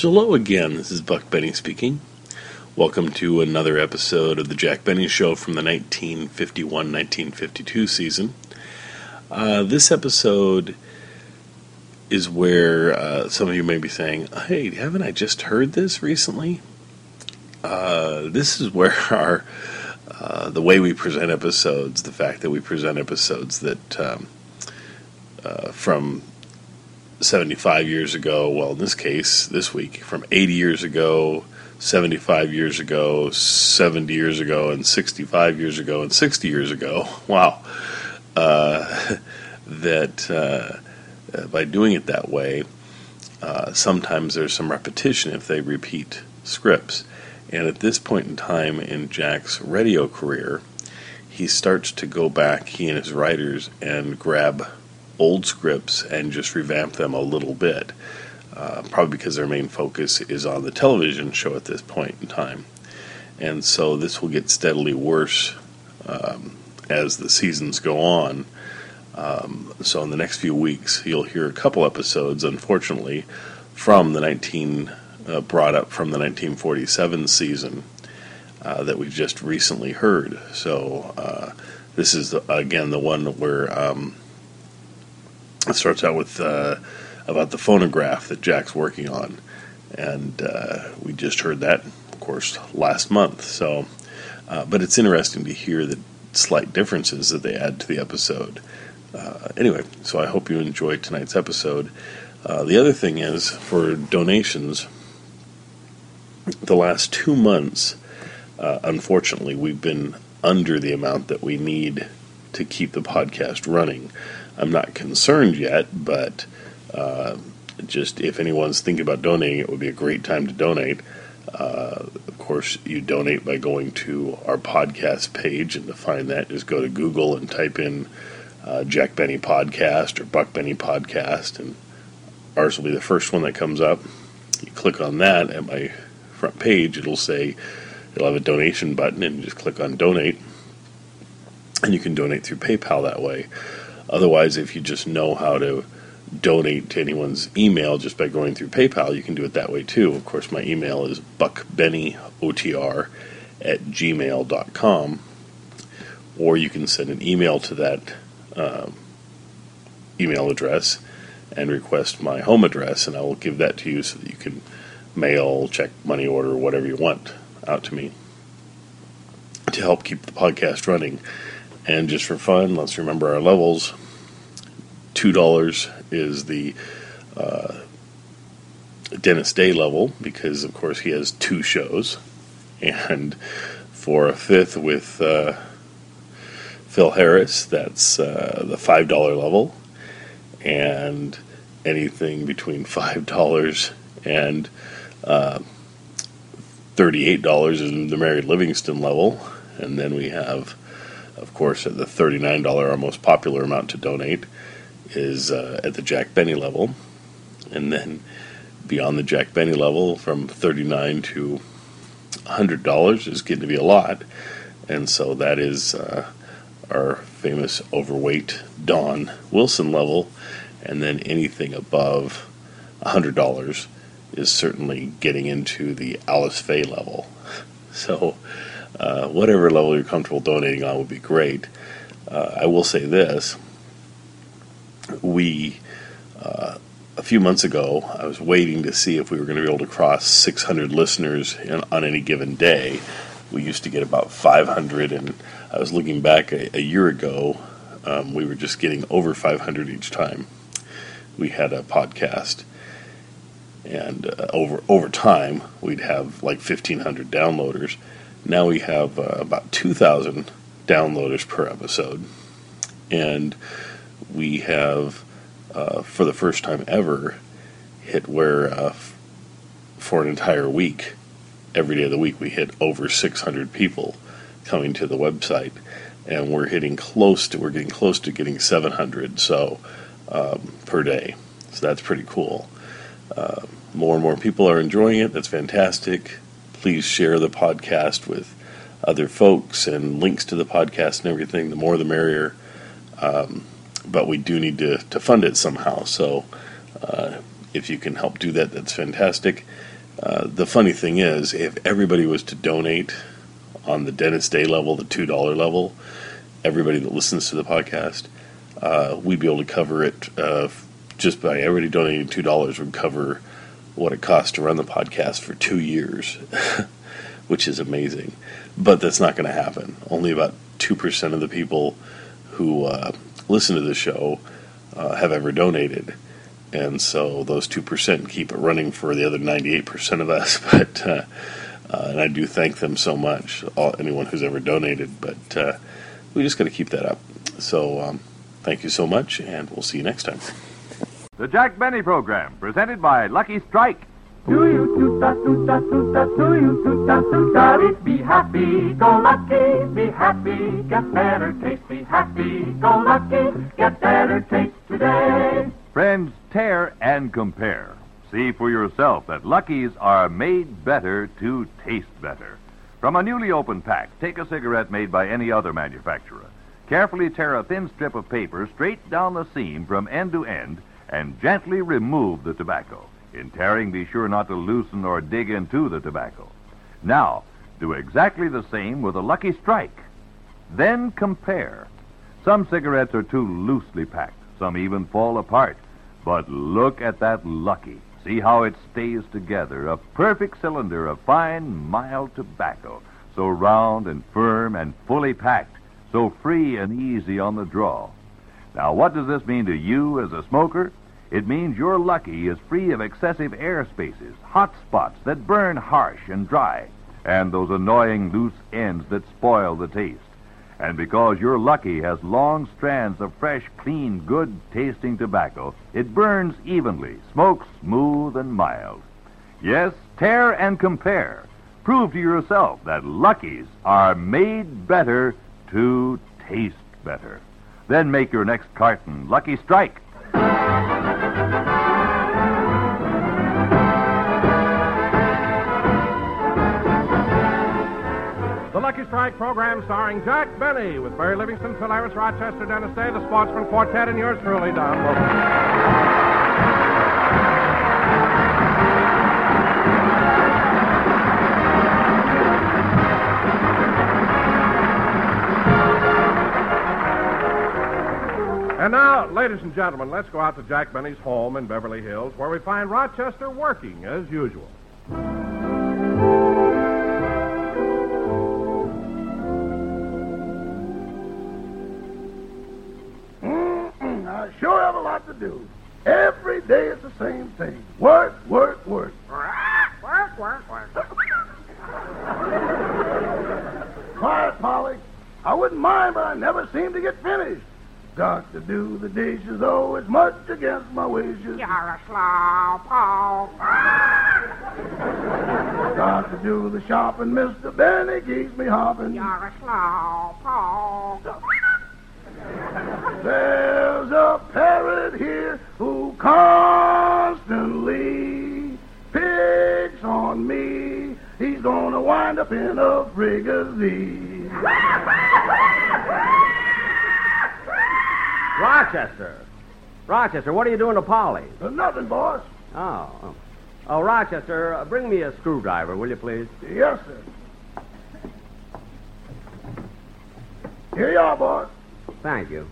Hello again, this is Buck Benny speaking. Welcome to another episode of the Jack Benny Show from the 1951 1952 season. Uh, this episode is where uh, some of you may be saying, Hey, haven't I just heard this recently? Uh, this is where our uh, the way we present episodes, the fact that we present episodes that um, uh, from 75 years ago, well, in this case, this week, from 80 years ago, 75 years ago, 70 years ago, and 65 years ago, and 60 years ago. Wow. Uh, that uh, by doing it that way, uh, sometimes there's some repetition if they repeat scripts. And at this point in time in Jack's radio career, he starts to go back, he and his writers, and grab old scripts and just revamp them a little bit. Uh, probably because their main focus is on the television show at this point in time. And so this will get steadily worse um, as the seasons go on. Um, so in the next few weeks, you'll hear a couple episodes, unfortunately, from the 19 uh, brought up from the 1947 season uh, that we've just recently heard. So uh, this is again the one where um, it starts out with uh, about the phonograph that Jack's working on, and uh, we just heard that, of course, last month. So, uh, but it's interesting to hear the slight differences that they add to the episode. Uh, anyway, so I hope you enjoyed tonight's episode. Uh, the other thing is for donations, the last two months, uh, unfortunately, we've been under the amount that we need to keep the podcast running. I'm not concerned yet, but uh, just if anyone's thinking about donating, it would be a great time to donate. Uh, of course, you donate by going to our podcast page, and to find that, just go to Google and type in uh, Jack Benny Podcast or Buck Benny Podcast, and ours will be the first one that comes up. You click on that at my front page, it'll say it'll have a donation button, and you just click on donate, and you can donate through PayPal that way. Otherwise, if you just know how to donate to anyone's email just by going through PayPal, you can do it that way too. Of course, my email is buckbennyotr at gmail.com, or you can send an email to that uh, email address and request my home address, and I will give that to you so that you can mail, check money order, whatever you want out to me to help keep the podcast running. And just for fun, let's remember our levels. $2 is the uh, Dennis Day level because, of course, he has two shows. And for a fifth with uh, Phil Harris, that's uh, the $5 level. And anything between $5 and uh, $38 is the Mary Livingstone level. And then we have of course, at the $39, our most popular amount to donate is uh, at the Jack Benny level. And then beyond the Jack Benny level, from 39 to $100 is getting to be a lot. And so that is uh, our famous overweight Don Wilson level. And then anything above $100 is certainly getting into the Alice Faye level. So uh, whatever level you're comfortable donating on would be great. Uh, I will say this: we uh, a few months ago, I was waiting to see if we were going to be able to cross 600 listeners in, on any given day. We used to get about 500, and I was looking back a, a year ago. Um, we were just getting over 500 each time we had a podcast and uh, over over time we'd have like 1500 downloaders now we have uh, about 2,000 downloaders per episode. And we have, uh, for the first time ever, hit where uh, for an entire week, every day of the week, we hit over 600 people coming to the website. And we're hitting close to, we're getting close to getting 700 so um, per day. So that's pretty cool. Uh, more and more people are enjoying it. That's fantastic please share the podcast with other folks and links to the podcast and everything. The more the merrier. Um, but we do need to, to fund it somehow. So uh, if you can help do that, that's fantastic. Uh, the funny thing is, if everybody was to donate on the Dennis Day level, the $2 level, everybody that listens to the podcast, uh, we'd be able to cover it uh, just by everybody donating $2 would cover what it costs to run the podcast for two years, which is amazing. But that's not going to happen. Only about 2% of the people who uh, listen to the show uh, have ever donated and so those two percent keep it running for the other ninety-eight percent of us. But uh, uh, and I do thank them so much, all, anyone who's ever donated. But uh, we just got to keep that up. So um, thank you so much, and we'll see you next time. The Jack Benny Program, presented by Lucky Strike. Do you toot-a, toot-a, toot-a, do you toot-a, toot-a, it be happy, go lucky, be happy, get better taste, be happy, go lucky, get better taste today. Friends, tear and compare. See for yourself that Lucky's are made better to taste better. From a newly opened pack, take a cigarette made by any other manufacturer. Carefully tear a thin strip of paper straight down the seam from end to end and gently remove the tobacco. In tearing, be sure not to loosen or dig into the tobacco. Now, do exactly the same with a Lucky Strike. Then compare. Some cigarettes are too loosely packed, some even fall apart. But look at that Lucky. See how it stays together. A perfect cylinder of fine, mild tobacco. So round and firm and fully packed. So free and easy on the draw. Now, what does this mean to you as a smoker? It means your Lucky is free of excessive air spaces, hot spots that burn harsh and dry, and those annoying loose ends that spoil the taste. And because your Lucky has long strands of fresh, clean, good tasting tobacco, it burns evenly, smokes smooth and mild. Yes, tear and compare. Prove to yourself that Luckies are made better to taste better. Then make your next carton Lucky Strike. The Lucky Strike program starring Jack Benny with Mary Livingstone, Phil Harris, Rochester, Dennis Day, the Sportsmen Quartet, and yours truly, Don Wilson. And now, ladies and gentlemen, let's go out to Jack Benny's home in Beverly Hills, where we find Rochester working as usual. Mm-mm, I sure have a lot to do. Every day it's the same thing. Work, work, work. Work, work, work. Quiet, Polly. I wouldn't mind, but I never seem to get finished. Got to do the dishes, oh, it's much against my wishes. You're a slow Paul. Got to do the shopping, Mr. Benny keeps me hopping. You're a slow Paul. There's a parrot here who constantly picks on me. He's gonna wind up in a fricassee. Rochester. Rochester, what are you doing to Polly? Uh, nothing, boss. Oh. Oh, oh Rochester, uh, bring me a screwdriver, will you please? Yes, sir. Here you are, boss. Thank you.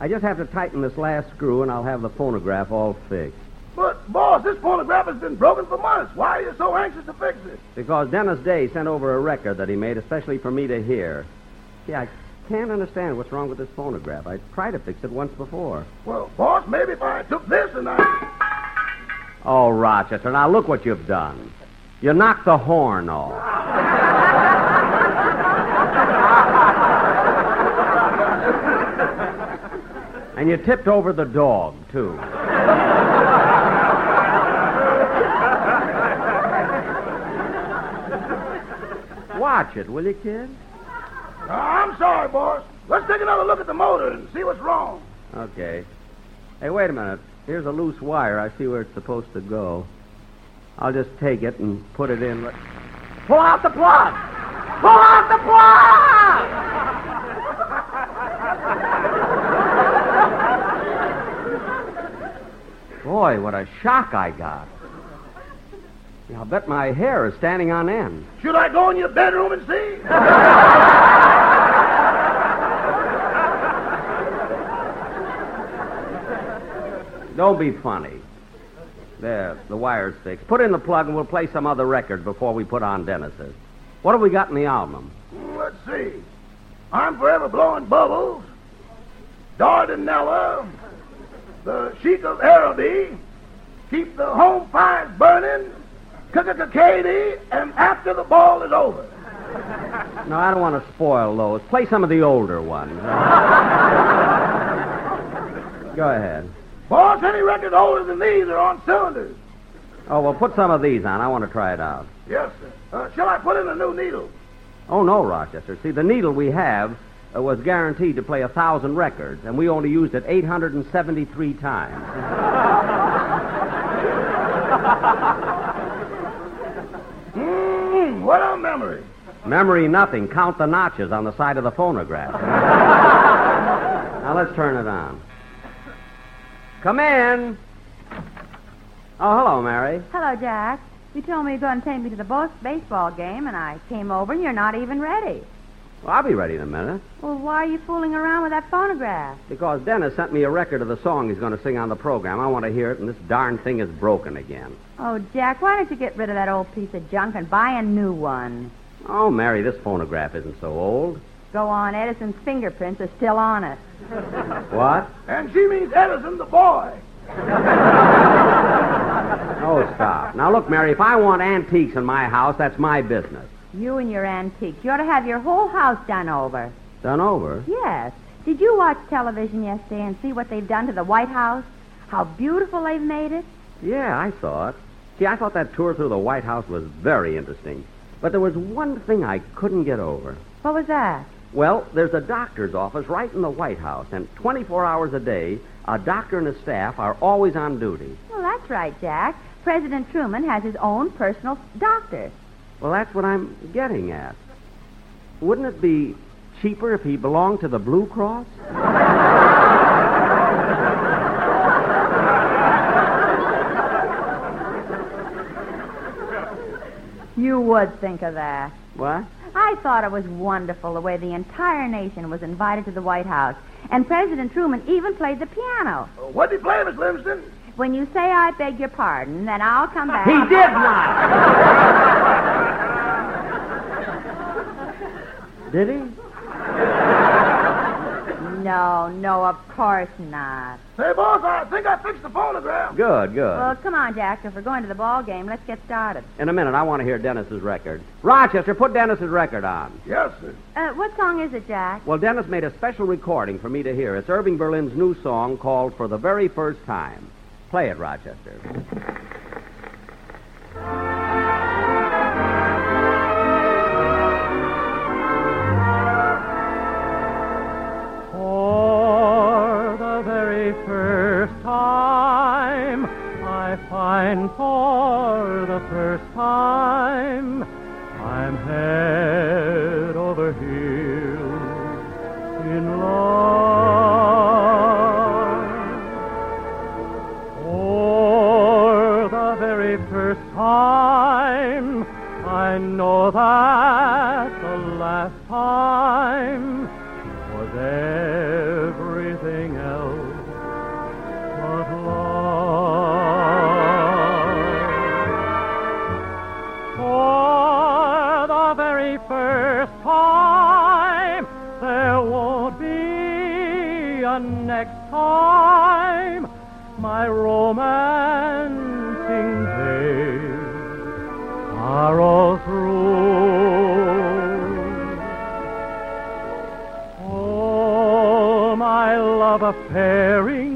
I just have to tighten this last screw and I'll have the phonograph all fixed. But, boss, this phonograph has been broken for months. Why are you so anxious to fix it? Because Dennis Day sent over a record that he made especially for me to hear. See, I can't understand what's wrong with this phonograph. I tried to fix it once before. Well, boss, maybe if I took this and I. Oh, Rochester, now look what you've done. You knocked the horn off. and you tipped over the dog, too. Watch it, will you, kid? Uh, I'm sorry, boss. Let's take another look at the motor and see what's wrong. Okay. Hey, wait a minute. Here's a loose wire. I see where it's supposed to go. I'll just take it and put it in. Pull out the plug! Pull out the plug! Boy, what a shock I got. I'll bet my hair is standing on end. Should I go in your bedroom and see? Don't be funny. There, the wire's fixed. Put in the plug and we'll play some other record before we put on Dennis's. What have we got in the album? Let's see. I'm forever blowing bubbles. Dardanella. The Sheik of Araby. Keep the home fires burning. Katie. And after the ball is over. No, I don't want to spoil those. Play some of the older ones. Go ahead. Boss, any record older than these are on cylinders. Oh, well, put some of these on. I want to try it out. Yes, sir. Uh, shall I put in a new needle? Oh, no, Rochester. See, the needle we have uh, was guaranteed to play a thousand records, and we only used it 873 times. Mmm, what a memory. Memory nothing. Count the notches on the side of the phonograph. now let's turn it on. Come in. Oh, hello, Mary. Hello, Jack. You told me you were going to take me to the bo- baseball game, and I came over, and you're not even ready. Well, I'll be ready in a minute. Well, why are you fooling around with that phonograph? Because Dennis sent me a record of the song he's going to sing on the program. I want to hear it, and this darn thing is broken again. Oh, Jack, why don't you get rid of that old piece of junk and buy a new one? Oh, Mary, this phonograph isn't so old. Go on, Edison's fingerprints are still on it. What? And she means Edison, the boy. Oh, stop. Now, look, Mary, if I want antiques in my house, that's my business. You and your antiques. You ought to have your whole house done over. Done over. Yes. Did you watch television yesterday and see what they've done to the White House? How beautiful they've made it? Yeah, I saw it. See, I thought that tour through the White House was very interesting. But there was one thing I couldn't get over. What was that? Well, there's a doctor's office right in the White House, and 24 hours a day, a doctor and his staff are always on duty. Well, that's right, Jack. President Truman has his own personal doctor. Well, that's what I'm getting at. Wouldn't it be cheaper if he belonged to the Blue Cross? You would think of that. What? I thought it was wonderful the way the entire nation was invited to the White House. And President Truman even played the piano. What did he play, Miss Livingstone? When you say I beg your pardon, then I'll come back. He did not. did he? No, no, of course not. Hey, boss, I think I fixed the phonograph. Good, good. Well, come on, Jack. If we're going to the ball game, let's get started. In a minute, I want to hear Dennis's record. Rochester, put Dennis's record on. Yes, sir. Uh, what song is it, Jack? Well, Dennis made a special recording for me to hear. It's Irving Berlin's new song called For the Very First Time. Play it, Rochester. Find for the first time, My romancing days are all through. Oh, my love affairing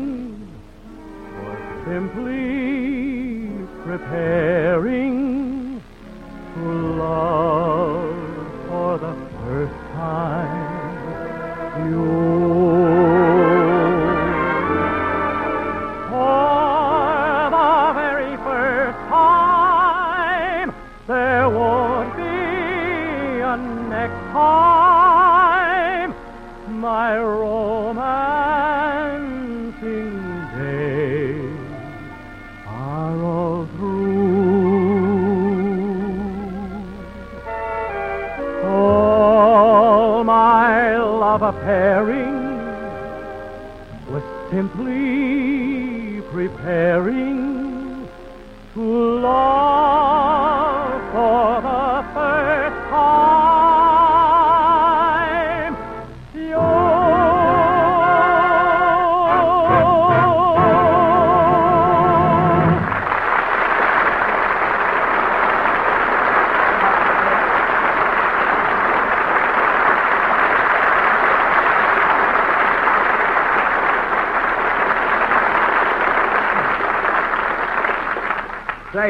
pairing was simply preparing to love for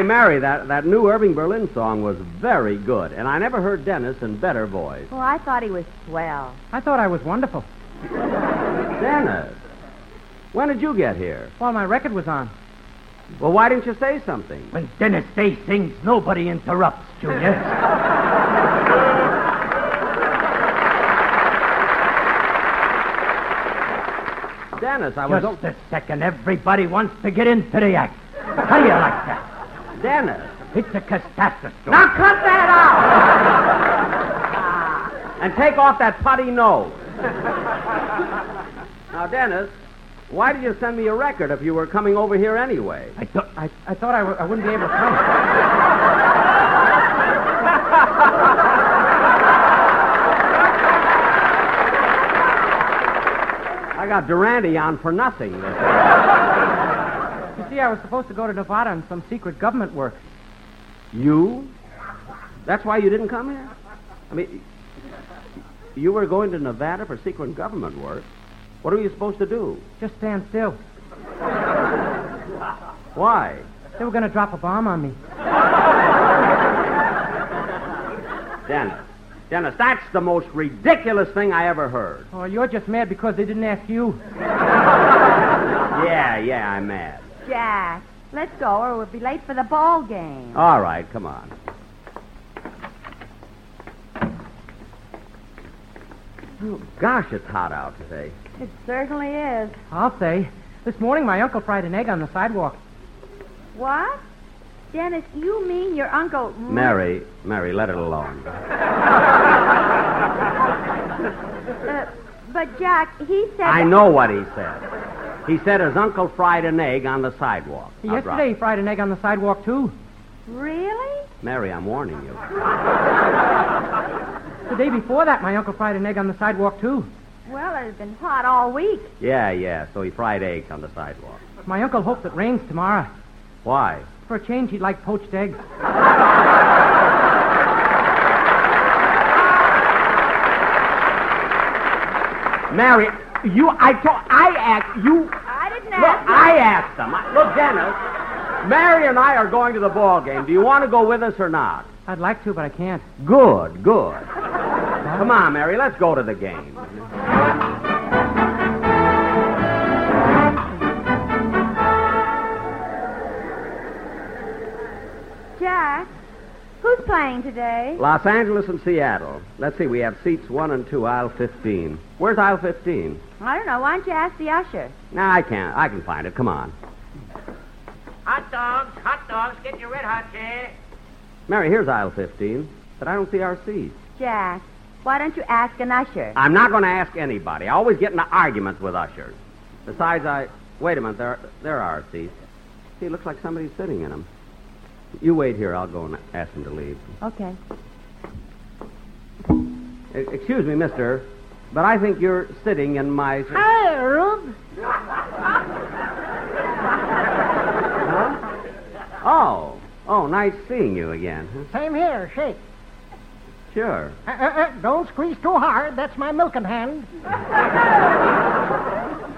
Mary, that, that new Irving Berlin song was very good, and I never heard Dennis in better voice. Well, I thought he was swell. I thought I was wonderful. Dennis, when did you get here? While my record was on. Well, why didn't you say something? When Dennis Day sings, nobody interrupts, Junior. Dennis, I was. Just a second. Everybody wants to get into the act. How do you like that? Dennis. It's a catastrophe. Now cut that out! and take off that putty nose. now, Dennis, why did you send me a record if you were coming over here anyway? I thought I, I thought I w- I wouldn't be able to come. I got Durante on for nothing. See, I was supposed to go to Nevada on some secret government work. You? That's why you didn't come here? I mean, you were going to Nevada for secret government work. What are you supposed to do? Just stand still. Why? They were going to drop a bomb on me. Dennis. Dennis, that's the most ridiculous thing I ever heard. Oh, you're just mad because they didn't ask you. Yeah, yeah, I'm mad. Jack, let's go or we'll be late for the ball game. All right, come on. Oh, gosh, it's hot out today. It certainly is. I'll say. This morning, my uncle fried an egg on the sidewalk. What? Dennis, you mean your uncle... Mary, Mary, let it alone. Uh, but, Jack, he said... I know what he said. He said his uncle fried an egg on the sidewalk. Now, Yesterday, he fried an egg on the sidewalk, too. Really? it. Mary, I'm warning you. The day before that, my uncle fried an egg on the sidewalk, too. Well, it has been hot all week. Yeah, yeah, so he fried eggs on the sidewalk. My uncle hopes it rains tomorrow. Why? For a change, he'd like poached eggs. Mary, you, I told, I asked, you, I didn't ask. look, ask. I asked them. I- Look, Dennis, Mary and I are going to the ball game. Do you want to go with us or not? I'd like to, but I can't. Good, good. Come on, Mary, let's go to the game. Jack, who's playing today? Los Angeles and Seattle. Let's see, we have seats one and two, aisle 15. Where's aisle 15? I don't know. Why don't you ask the usher? No, I can't. I can find it. Come on. Hot dogs, hot dogs, get your red hot chair. Mary, here's aisle 15, but I don't see our seats. Jack, why don't you ask an usher? I'm not going to ask anybody. I always get into arguments with ushers. Besides, I. Wait a minute. There, there are our seats. See, it looks like somebody's sitting in them. You wait here. I'll go and ask them to leave. Okay. Excuse me, mister, but I think you're sitting in my. Hey, Rube. Oh. Oh, nice seeing you again. Same here. Shake. Sure. Uh, uh, uh, don't squeeze too hard. That's my milking hand.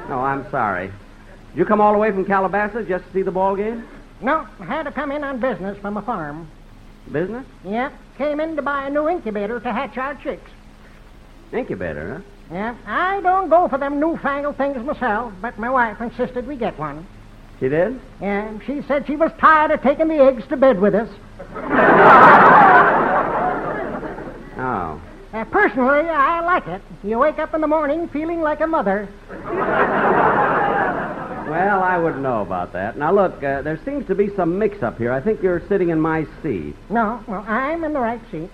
No, I'm sorry. Did you come all the way from Calabasas just to see the ball game? No, I had to come in on business from a farm. Business? Yeah, came in to buy a new incubator to hatch our chicks. Incubator, huh? Yeah, I don't go for them newfangled things myself, but my wife insisted we get one. She did? Yeah, she said she was tired of taking the eggs to bed with us. Oh. Uh, personally, I like it. You wake up in the morning feeling like a mother. Well, I wouldn't know about that. Now, look, uh, there seems to be some mix up here. I think you're sitting in my seat. No, well, I'm in the right seat.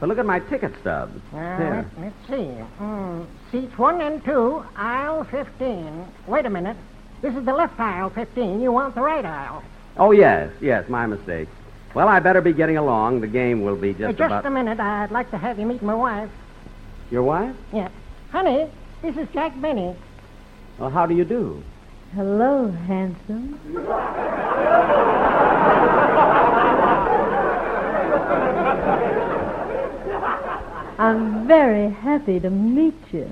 But look at my ticket stub. Uh, Here. let, let's see. Mm, seats one and two, aisle 15. Wait a minute. This is the left aisle 15. You want the right aisle. Oh, yes, yes, my mistake. Well, I better be getting along. The game will be Uh, just, just about. a minute. I'd like to have you meet my wife. Your wife? Yeah. Honey, this is Jack Benny. Well, how do you do? Hello, handsome. I'm very happy to meet you.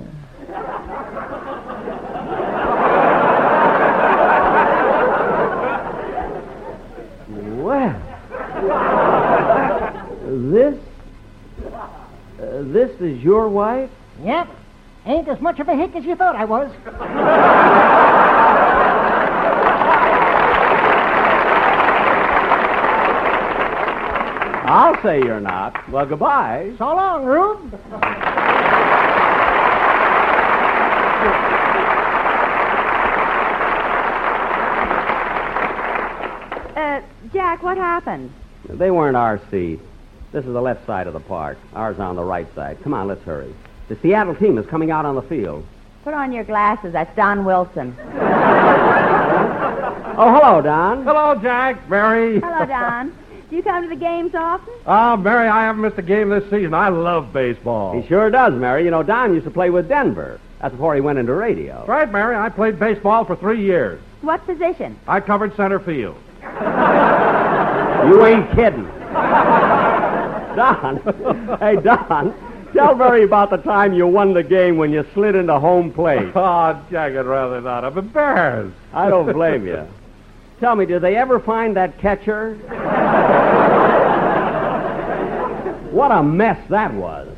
Well, this. Uh, this is your wife? Yep. Ain't as much of a hick as you thought I was. I'll say you're not. Well, goodbye. So long, Rube. Uh, Jack, what happened? They weren't our seats. This is the left side of the park. Ours on the right side. Come on, let's hurry. The Seattle team is coming out on the field. Put on your glasses. That's Don Wilson. Oh, hello, Don. Hello, Jack, Mary. Hello, Don. Do you come to the games often? Ah, Mary, I haven't missed a game this season. I love baseball. He sure does, Mary. You know, Don used to play with Denver. That's before he went into radio. That's right, Mary. I played baseball for three years. What position? I covered center field. You ain't kidding. Don. hey, Don. Tell Mary about the time you won the game when you slid into home plate. Oh, Jack, I'd rather not. I'm embarrassed. I don't blame you. Tell me, did they ever find that catcher? What a mess that was.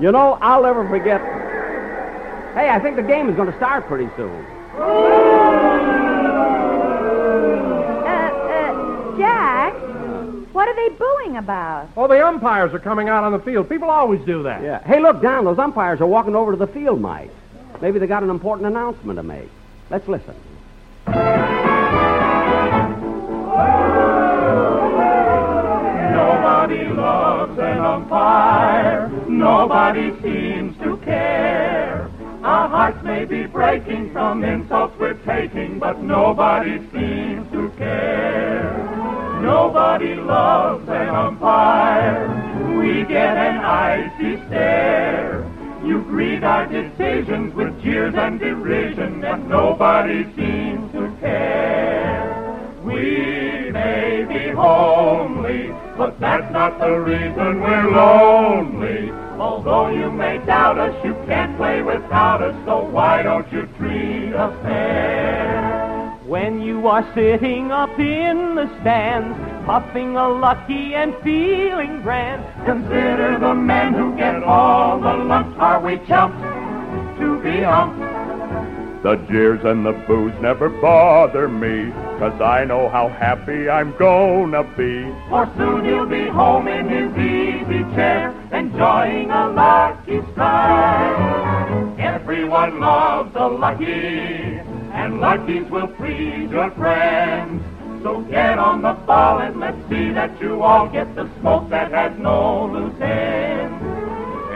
You know, I'll never forget. Hey, I think the game is going to start pretty soon. Uh, uh, Jack? What are they booing about? Oh, the umpires are coming out on the field. People always do that. Yeah. Hey, look, Don, those umpires are walking over to the field Mike. Maybe they got an important announcement to make. Let's listen. Loves an umpire. Nobody seems to care. Our hearts may be breaking from insults we're taking, but nobody seems to care. Nobody loves an umpire. We get an icy stare. You greet our decisions with jeers and derision, and nobody seems to care. We may be homely, but that's not the reason we're lonely. Although you may doubt us, you can't play without us, so why don't you treat us fair? When you are sitting up in the stands, puffing a lucky and feeling grand, Consider the men who get all the lumps. Are we chumps to be humped? The jeers and the boos never bother me, 'cause I know how happy I'm gonna be. For soon he'll be home in his easy chair, enjoying a lucky strike. Everyone loves a lucky, and luckies will please your friends. So get on the ball and let's see that you all get the smoke that has no loose ends.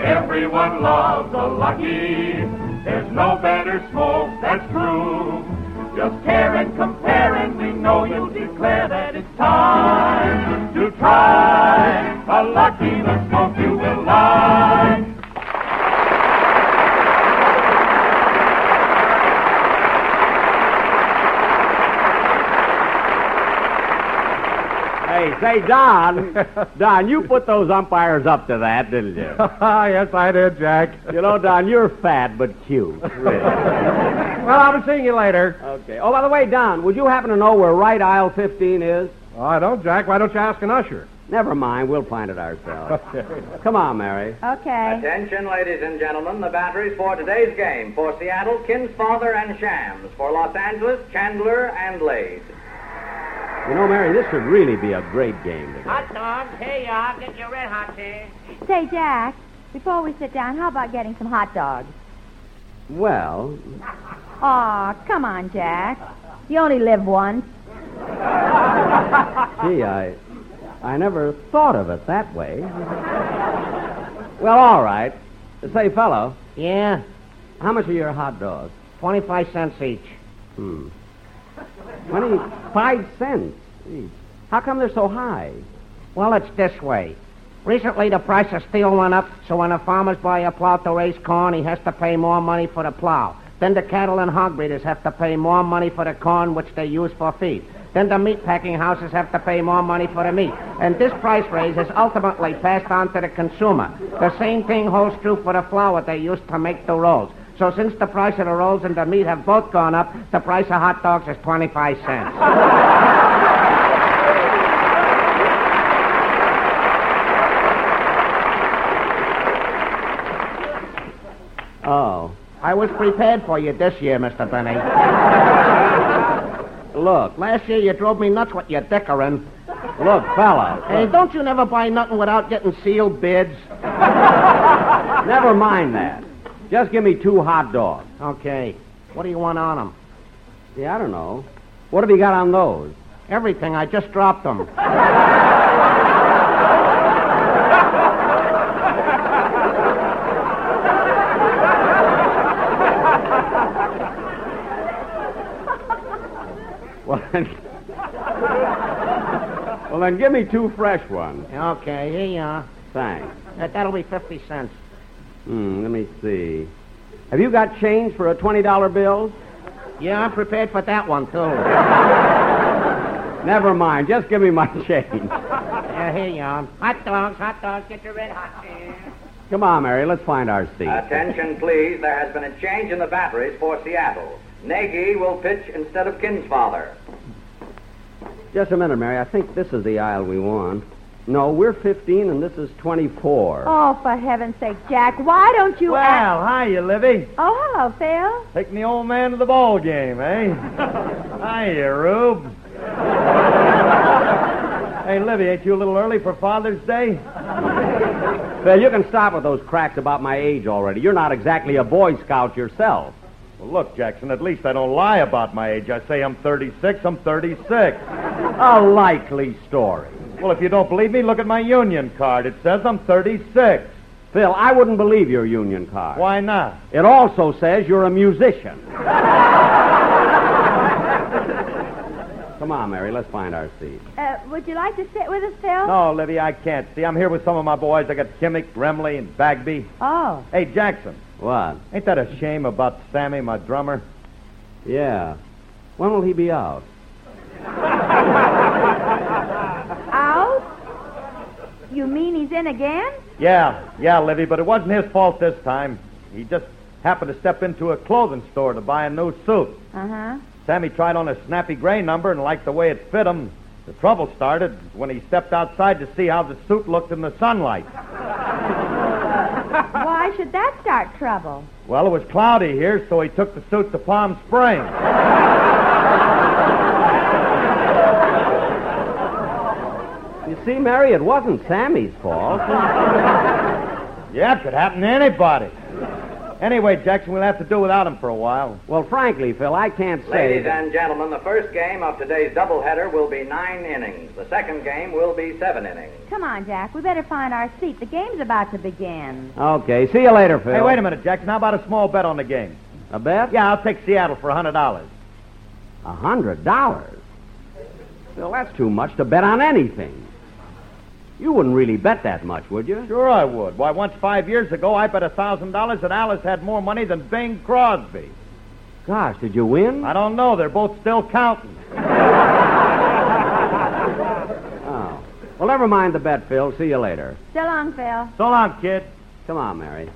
Everyone loves a lucky. There's no better smoke, that's true. Just care and compare, and we know you'll declare that it's time to try a lucky the smoke you will like. Hey, say, Don. Don, you put those umpires up to that, didn't you? yes, I did, Jack. You know, Don, you're fat but cute. Really. Well, I'll be seeing you later. Okay. Oh, by the way, Don, would you happen to know where right aisle 15 is? Oh, I don't, Jack. Why don't you ask an usher? Never mind. We'll find it ourselves. Come on, Mary. Okay. Attention, ladies and gentlemen, the batteries for today's game. For Seattle, Kinsfather and Shams. For Los Angeles, Chandler and Lade. You know, Mary, this should really be a great game today. Hot dogs. Hey, y'all, get your red hot there. Say, Jack, before we sit down, how about getting some hot dogs? Well, Aw, come on, Jack. You only live once. gee, I, I never thought of it that way. Well, all right. Say, fellow, Yeah, how much are your hot dogs? 25 cents each. Hmm. 25 cents? How come they're so high? Well, it's this way. Recently, the price of steel went up, so when a farmer's buy a plow to raise corn, he has to pay more money for the plow. Then the cattle and hog breeders have to pay more money for the corn which they use for feed. Then the meat packing houses have to pay more money for the meat. And this price raise is ultimately passed on to the consumer. The same thing holds true for the flour they use to make the rolls. So since the price of the rolls and the meat have both gone up, the price of hot dogs is 25 cents. Oh. I was prepared for you this year, Mr. Benny. Look, Last year you drove me nuts with your dickering. look, fella. Hey, don't you never buy nothing without getting sealed bids? Never mind that. Just give me two hot dogs. Okay. What do you want on them? Yeah, I don't know. What have you got on those? Everything. I just dropped them. Well, then, well, then give me two fresh ones. Okay, here you are. Thanks. Uh, that'll be 50 cents. Hmm, let me see. Have you got change for a $20 bill? Yeah, I'm prepared for that one, too. Never mind. Just give me my change. Yeah, here you are. Hot dogs, hot dogs. Get your red hot there. Come on, Mary. Let's find our seat. Attention, please. There has been a change in the batteries for Seattle. Nagy will pitch instead of Kinsfather. Just a minute, Mary. I think this is the aisle we want. No, we're 15 and this is 24. Oh, for heaven's sake, Jack, why don't you ask... Well, hiya, Livy. Oh, hello, Phil. Taking the old man to the ball game, eh? hiya, Rube. hey, Livy, ain't you a little early for Father's Day? Phil, you can stop with those cracks about my age already. You're not exactly a Boy Scout yourself. Well, look, Jackson, at least I don't lie about my age. I say I'm 36, I'm 36. A likely story. Well, if you don't believe me, look at my union card. It says I'm 36. Phil, I wouldn't believe your union card. Why not? It also says you're a musician. Come on, Mary, let's find our seat. Uh, would you like to sit with us, Phil? No, Livy, I can't. See, I'm here with some of my boys. I got Kimmick, Remley, and Bagby. Oh. Hey, Jackson, What? ain't that a shame about Sammy, my drummer? Yeah. When will he be out? Out? You mean he's in again? Yeah, yeah, Livy, but it wasn't his fault this time. He just happened to step into a clothing store to buy a new suit. Uh-huh. Sammy tried on a snappy gray number and liked the way it fit him. The trouble started when he stepped outside to see how the suit looked in the sunlight. Why should that start trouble? Well, it was cloudy here, so he took the suit to Palm Springs. see, Mary, it wasn't Sammy's fault. yeah, it could happen to anybody. Anyway, Jackson, we'll have to do without him for a while. Well, frankly, Phil, I can't say. Ladies and gentlemen, the first game of today's doubleheader will be nine innings. The second game will be seven innings. Come on, Jack. We better find our seat. The game's about to begin. Okay, see you later, Phil. Hey, wait a minute, Jackson. How about a small bet on the game? A bet? Yeah, I'll take Seattle for a hundred dollars. A hundred dollars? Phil, that's too much to bet on anything. You wouldn't really bet that much, would you? Sure I would. Why, once five years ago, I bet a thousand dollars that Alice had more money than Bing Crosby. Gosh, did you win? I don't know. They're both still counting. Oh. Well, never mind the bet, Phil. See you later. So long, Phil. So long, kid. Come on, Mary.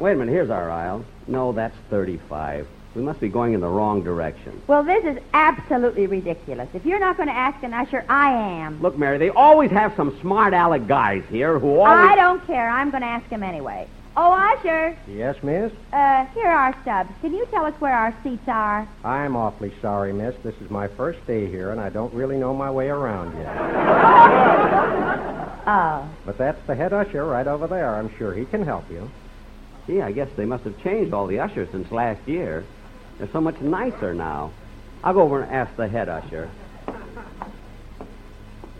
Wait a minute. Here's our aisle. No, that's 35. We must be going in the wrong direction. Well, this is absolutely ridiculous. If you're not going to ask an usher, I am. Look, Mary, they always have some smart aleck guys here who always. I don't care. I'm going to ask him anyway. Oh, usher. Yes, miss? Uh, here are our stubs. Can you tell us where our seats are? I'm awfully sorry, miss. This is my first day here, and I don't really know my way around yet. Oh. But that's the head usher right over there. I'm sure he can help you. Gee, I guess they must have changed all the ushers since last year. They're so much nicer now. I'll go over and ask the head usher.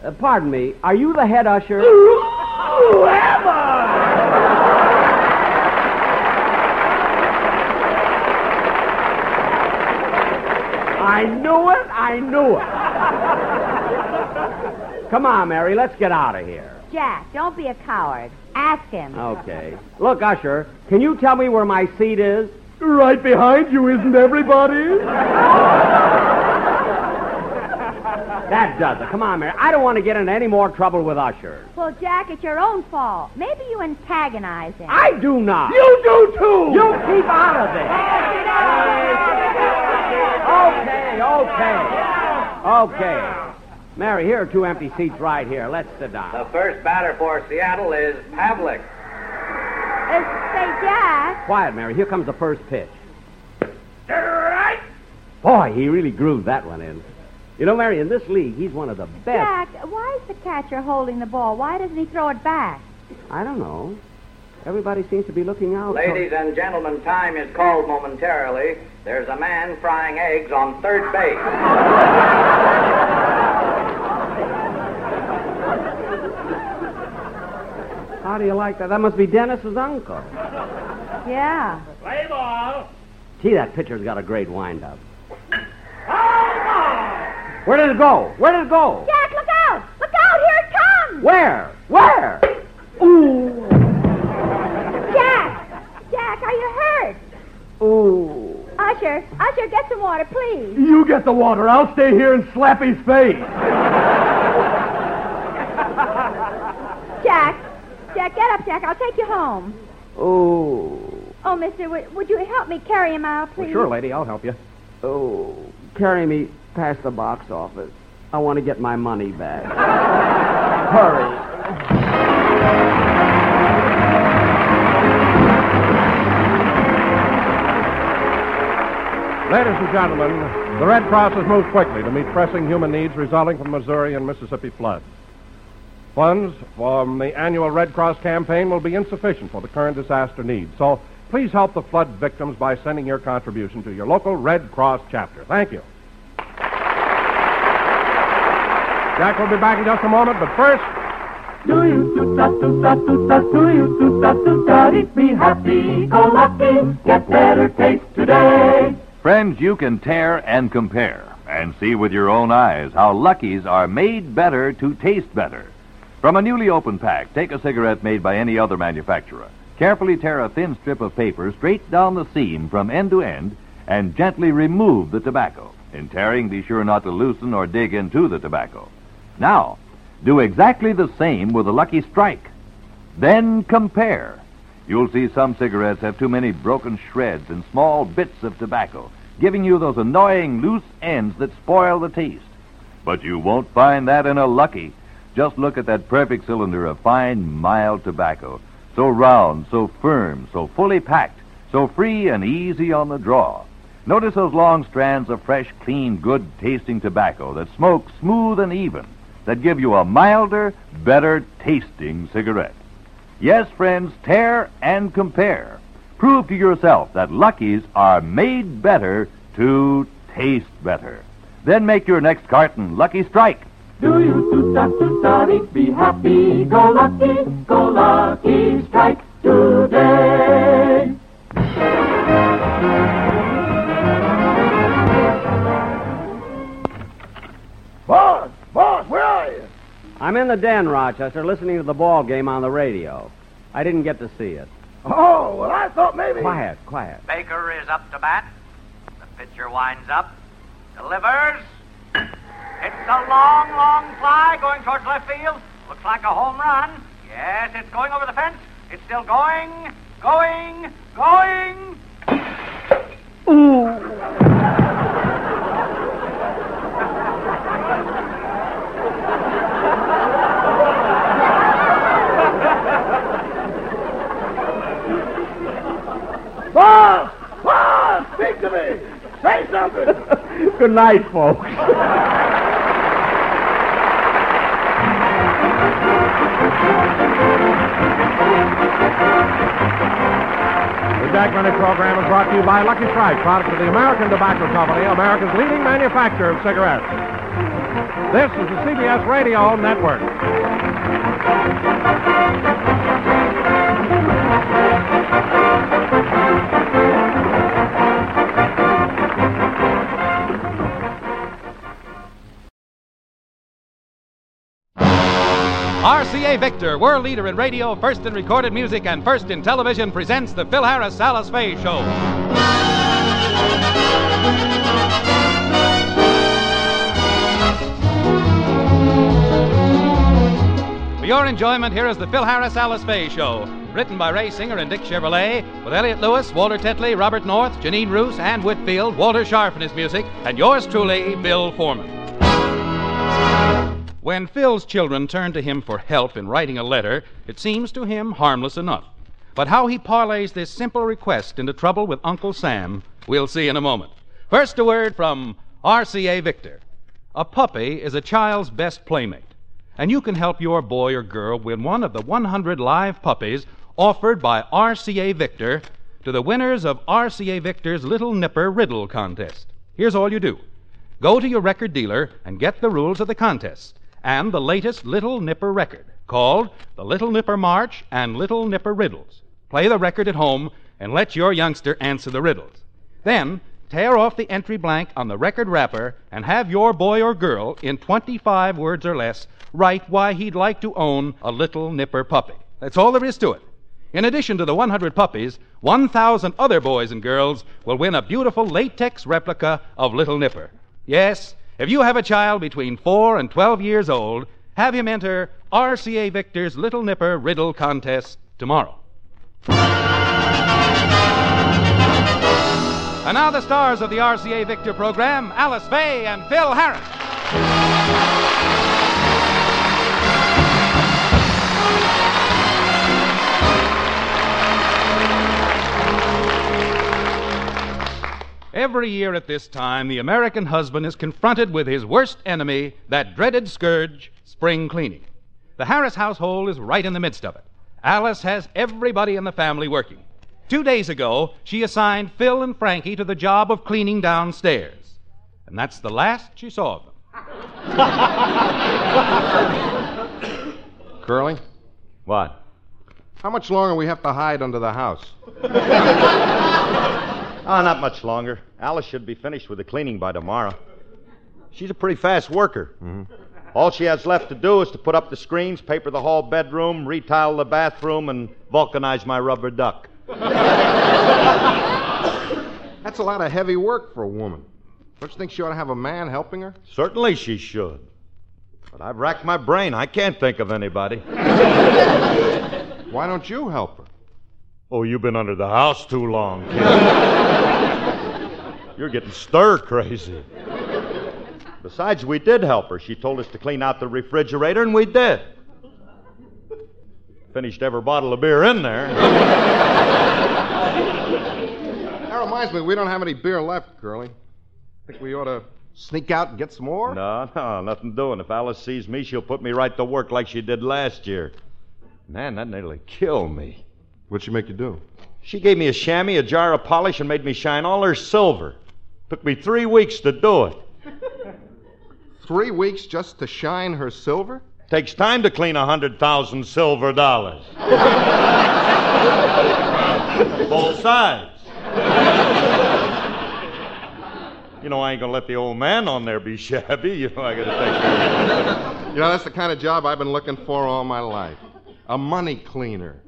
Uh, pardon me, are you the head usher? Ooh, am I? I knew it. I knew it. Come on, Mary. Let's get out of here. Jack, don't be a coward. Ask him. Okay. Look, Usher, can you tell me where my seat is? Right behind you, isn't everybody? That does it. Come on, Mary. I don't want to get into any more trouble with Usher. Well, Jack, it's your own fault. Maybe you antagonize him. I do not. You do too. You keep out of this. Okay, okay. Okay. Mary, here are two empty seats right here. Let's sit down. The first batter for Seattle is Pavlik. Uh, say, Jack. Quiet, Mary. Here comes the first pitch. Right. Boy, he really grooved that one in. You know, Mary, in this league, he's one of the best. Jack, why is the catcher holding the ball? Why doesn't he throw it back? I don't know. Everybody seems to be looking out. for- Ladies and gentlemen, time is called momentarily. There's a man frying eggs on third base. How do you like that? That must be Dennis's uncle. Yeah. Play ball. Gee, that pitcher's got a great windup. Where did it go? Where did it go? Jack, look out! Look out! Here it comes! Where? Where? Ooh. Jack! Jack, are you hurt? Ooh. Usher, Usher, get some water, please. You get the water. I'll stay here and slap his face. Jack, Jack, get up, Jack. I'll take you home. Ooh. Oh, mister, would, would you help me carry him out, please? Well, sure, lady. I'll help you. Oh. Carry me past the box office. I want to get my money back. Hurry. Ladies and gentlemen, the Red Cross has moved quickly to meet pressing human needs resulting from Missouri and Mississippi floods. Funds from the annual Red Cross campaign will be insufficient for the current disaster needs. So please help the flood victims by sending your contribution to your local Red Cross chapter. Thank you. Jack will be back in just a moment, but first, Do you toot-ta, toot-ta, toot-ta, do you toot-ta, toot-ta, be happy, go lucky, get better taste today. Friends, you can tear and compare and see with your own eyes how Lucky's are made better to taste better. From a newly opened pack, take a cigarette made by any other manufacturer. Carefully tear a thin strip of paper straight down the seam from end to end and gently remove the tobacco. In tearing, be sure not to loosen or dig into the tobacco. Now, do exactly the same with a Lucky Strike. Then compare. You'll see some cigarettes have too many broken shreds and small bits of tobacco, giving you those annoying loose ends that spoil the taste. But you won't find that in a Lucky. Just look at that perfect cylinder of fine, mild tobacco. So round, so firm, so fully packed, so free and easy on the draw. Notice those long strands of fresh, clean, good tasting tobacco that smoke smooth and even, that give you a milder, better tasting cigarette. Yes, friends, tear and compare. Prove to yourself that Lucky's are made better to taste better. Then make your next carton Lucky Strike. Do you toot-ta, toot-ta, be happy, go lucky, go lucky, strike today. Boss, boss, where are you? I'm in the den, Rochester, listening to the ball game on the radio. I didn't get to see it. Oh, well, I thought maybe. Quiet, quiet. Baker is up to bat. The pitcher winds up, delivers. It's a long, long fly going towards left field. Looks like a home run. Yes, it's going over the fence. It's still going, going, going. Ooh. Boss! Boss! Ah, ah, speak to me! Say something! Good night, folks. the Jack Benny program is brought to you by Lucky Strike, product of the American Tobacco Company, America's leading manufacturer of cigarettes. This is the CBS Radio Network. RCA Victor, world leader in radio, first in recorded music, and first in television, presents the Phil Harris Alice Faye Show. For your enjoyment, here is the Phil Harris Alice Faye Show, written by Ray Singer and Dick Chevillat, with Elliot Lewis, Walter Tetley, Robert North, Jeanine Roose, Ann Whitfield, Walter Scharf in his music, and yours truly, Bill Foreman. When Phil's children turn to him for help in writing a letter, it seems to him harmless enough. But how he parlays this simple request into trouble with Uncle Sam, we'll see in a moment. First, a word from RCA Victor. A puppy is a child's best playmate, and you can help your boy or girl win one of the 100 live puppies offered by RCA Victor to the winners of RCA Victor's Little Nipper Riddle Contest. Here's all you do go to your record dealer and get the rules of the contest and the latest Little Nipper record called The Little Nipper March and Little Nipper Riddles. Play the record at home and let your youngster answer the riddles. Then tear off the entry blank on the record wrapper and have your boy or girl, in 25 words or less, write why he'd like to own a Little Nipper puppy. That's all there is to it. In addition to the 100 puppies, 1,000 other boys and girls will win a beautiful latex replica of Little Nipper. Yes, if you have a child between 4 and 12 years old, have him enter RCA Victor's Little Nipper Riddle Contest tomorrow. And now the stars of the RCA Victor program, Alice Faye and Phil Harris. Every year at this time, the American husband is confronted with his worst enemy, that dreaded scourge, spring cleaning. The Harris household is right in the midst of it. Alice has everybody in the family working. Two days ago, she assigned Phil and Frankie to the job of cleaning downstairs. And that's the last she saw of them. Curly? What? How much longer we have to hide under the house? Oh, not much longer. Alice should be finished with the cleaning by tomorrow. She's a pretty fast worker. Mm-hmm. All she has left to do is to put up the screens, paper the hall bedroom, retile the bathroom, and vulcanize my rubber duck. That's a lot of heavy work for a woman. Don't you think she ought to have a man helping her? Certainly she should. But I've racked my brain. I can't think of anybody. Why don't you help her? Oh, you've been under the house too long, kid. You're getting stir crazy. Besides, we did help her. She told us to clean out the refrigerator, and we did. Finished every bottle of beer in there. That reminds me, we don't have any beer left, Curly. Think we ought to sneak out and get some more? No, no, nothing doing. If Alice sees me, she'll put me right to work like she did last year. Man, that nearly killed me. What'd she make you do? She gave me a chamois, a jar of polish, and made me shine all her silver. Took me three weeks to do it. Three weeks just to shine her silver? Takes time to clean a hundred thousand silver dollars. Both sides. You know, I ain't gonna let the old man on there be shabby. You know, I gotta take care of You know, that's the kind of job I've been looking for all my life. A money cleaner.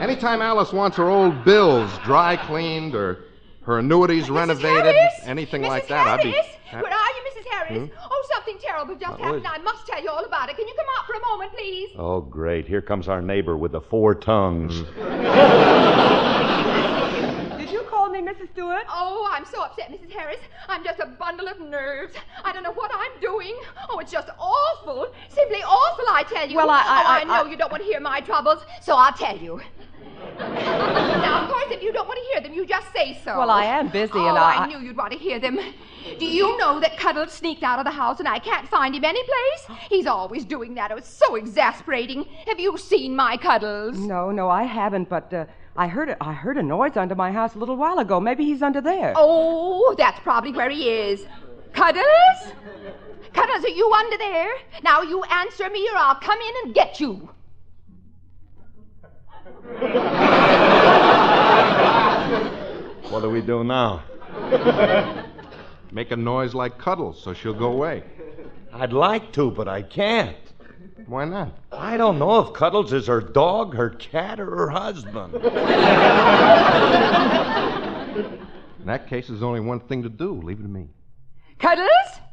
Anytime Alice wants her old bills dry cleaned or her annuities renovated, Harris? anything Mrs. like that, I'd be. Harris? Where are you, Mrs. Harris? Hmm? Oh, something terrible just what happened. is- I must tell you all about it. Can you come out for a moment, please? Oh, great. Here comes our neighbor with the four tongues. Did you call me Mrs. Stewart? Oh, I'm so upset, Mrs. Harris. I'm just a bundle of nerves. I don't know what I'm doing. Oh, it's just awful. Simply awful, I tell you. Well, I- I- oh, I, I- know I- you don't want to hear my troubles, so I'll tell you. now, of course, if you don't want to hear them, you just say so. Well, I am busy, oh, and I- I knew you'd want to hear them. Do you know that Cuddles sneaked out of the house and I can't find him anyplace? He's always doing that. Oh, it's so exasperating. Have you seen my Cuddles? No, no, I haven't. But uh, I heard a, I heard a noise under my house a little while ago. Maybe he's under there. Oh, that's probably where he is. Cuddles? Cuddles, are you under there? Now you answer me or I'll come in and get you. What do we do now? Make a noise like Cuddles so she'll go away. I'd like to, but I can't. Why not? I don't know if Cuddles is her dog, her cat, or her husband. In that case, there's only one thing to do. Leave it to me. Cuddles,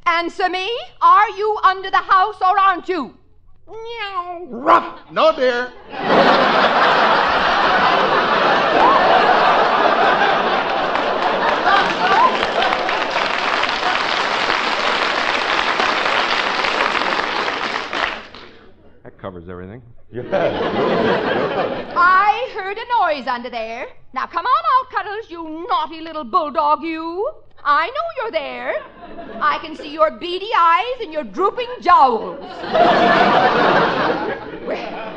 answer me. Are you under the house or aren't you? Meow. Ruff! No, dear. Covers everything. I heard a noise under there. Now come on out, Cuddles, you naughty little bulldog, you. I know you're there. I can see your beady eyes and your drooping jowls. well,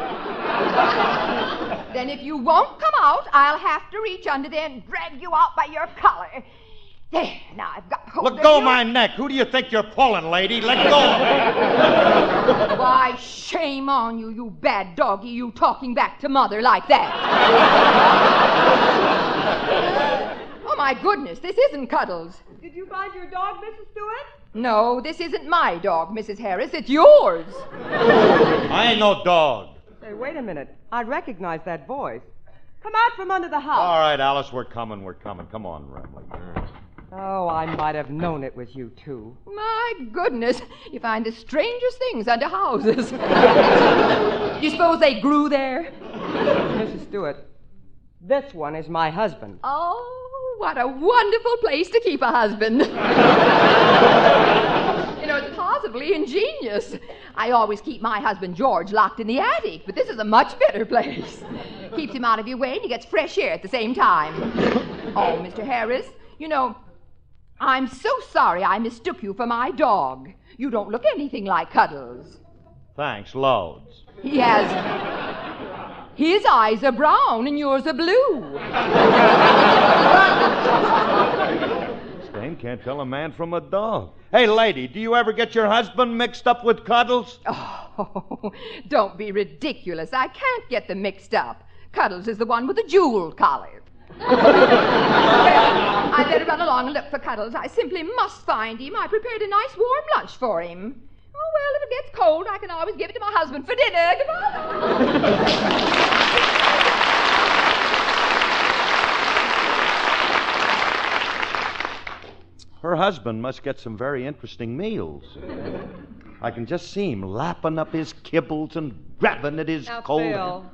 then if you won't come out, I'll have to reach under there and drag you out by your collar. There, now I've got hold Let of go you. my neck. Who do you think you're pulling, lady? Let go. Why, shame on you, you bad doggy, you talking back to mother like that. oh, my goodness, this isn't Cuddles. Did you find your dog, Mrs. Stewart? No, this isn't my dog, Mrs. Harris. It's yours. I ain't no dog. Hey, wait a minute. I recognize that voice. Come out from under the house. All right, Alice, we're coming. We're coming. Come on, Remley. Oh, I might have known it was you, too. My goodness, you find the strangest things under houses. you suppose they grew there? Mrs. Stewart, this one is my husband. Oh, what a wonderful place to keep a husband. you know, it's possibly ingenious. I always keep my husband George locked in the attic, but this is a much better place. Keeps him out of your way and he gets fresh air at the same time. Oh, Mr. Harris, you know, I'm so sorry I mistook you for my dog. You don't look anything like Cuddles. Thanks, loads. He has. His eyes are brown and yours are blue. Stain can't tell a man from a dog. Hey, lady, do you ever get your husband mixed up with Cuddles? Oh, don't be ridiculous. I can't get them mixed up. Cuddles is the one with the jeweled collar. Well, I better run along and look for Cuddles. I simply must find him. I prepared a nice warm lunch for him. Oh, well, if it gets cold, I can always give it to my husband for dinner. Goodbye. Her husband must get some very interesting meals. I can just see him lapping up his kibbles and grabbing at his Now, cold. Bill.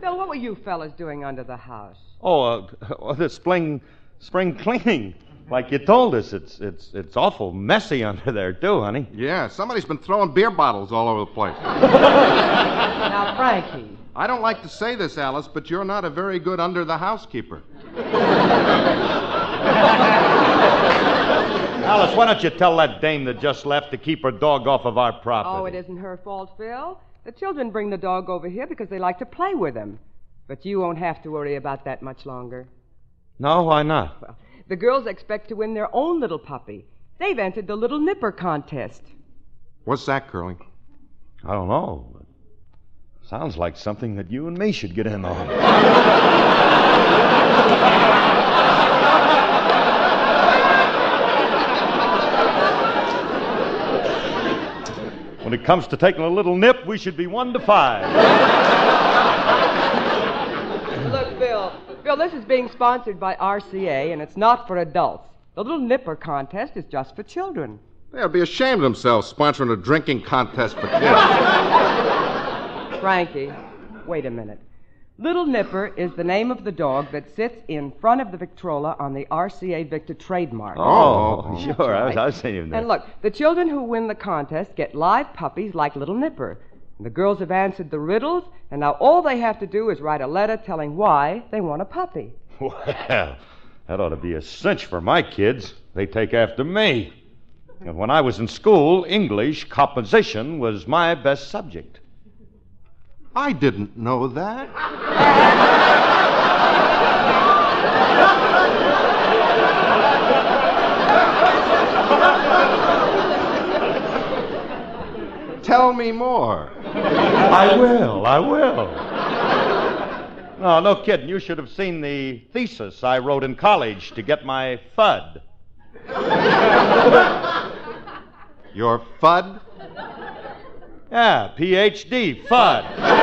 Bill, what were you fellas doing under the house? Oh, uh, oh, the spring spring cleaning. Like you told us, it's it's it's awful messy under there too, honey. Yeah, somebody's been throwing beer bottles all over the place. Now, Frankie. I don't like to say this, Alice, but you're not a very good under the housekeeper. Alice, why don't you tell that dame that just left to keep her dog off of our property? Oh, it isn't her fault, Phil. The children bring the dog over here because they like to play with him. But you won't have to worry about that much longer. No, why not? The girls expect to win their own little puppy. They've entered the Little Nipper contest. What's that, Curly? I don't know. but Sounds like something that you and me should get in on. when it comes to taking a little nip, we should be one to five. Look, Bill. Bill, this is being sponsored by RCA, and it's not for adults. The Little Nipper contest is just for children. They'll be ashamed of themselves sponsoring a drinking contest for kids. Frankie, wait a minute. Little Nipper is the name of the dog that sits in front of the Victrola on the RCA Victor trademark. Oh, oh sure. I was, I was saying that. And look, the children who win the contest get live puppies like Little Nipper. And the girls have answered the riddles, and now all they have to do is write a letter telling why they want a puppy. Well, that ought to be a cinch for my kids. They take after me. And when I was in school, English composition was my best subject. I didn't know that. Tell me more. I will, I will. No, no kidding. You should have seen the thesis I wrote in college to get my FUD. Your FUD? Yeah, PhD, FUD.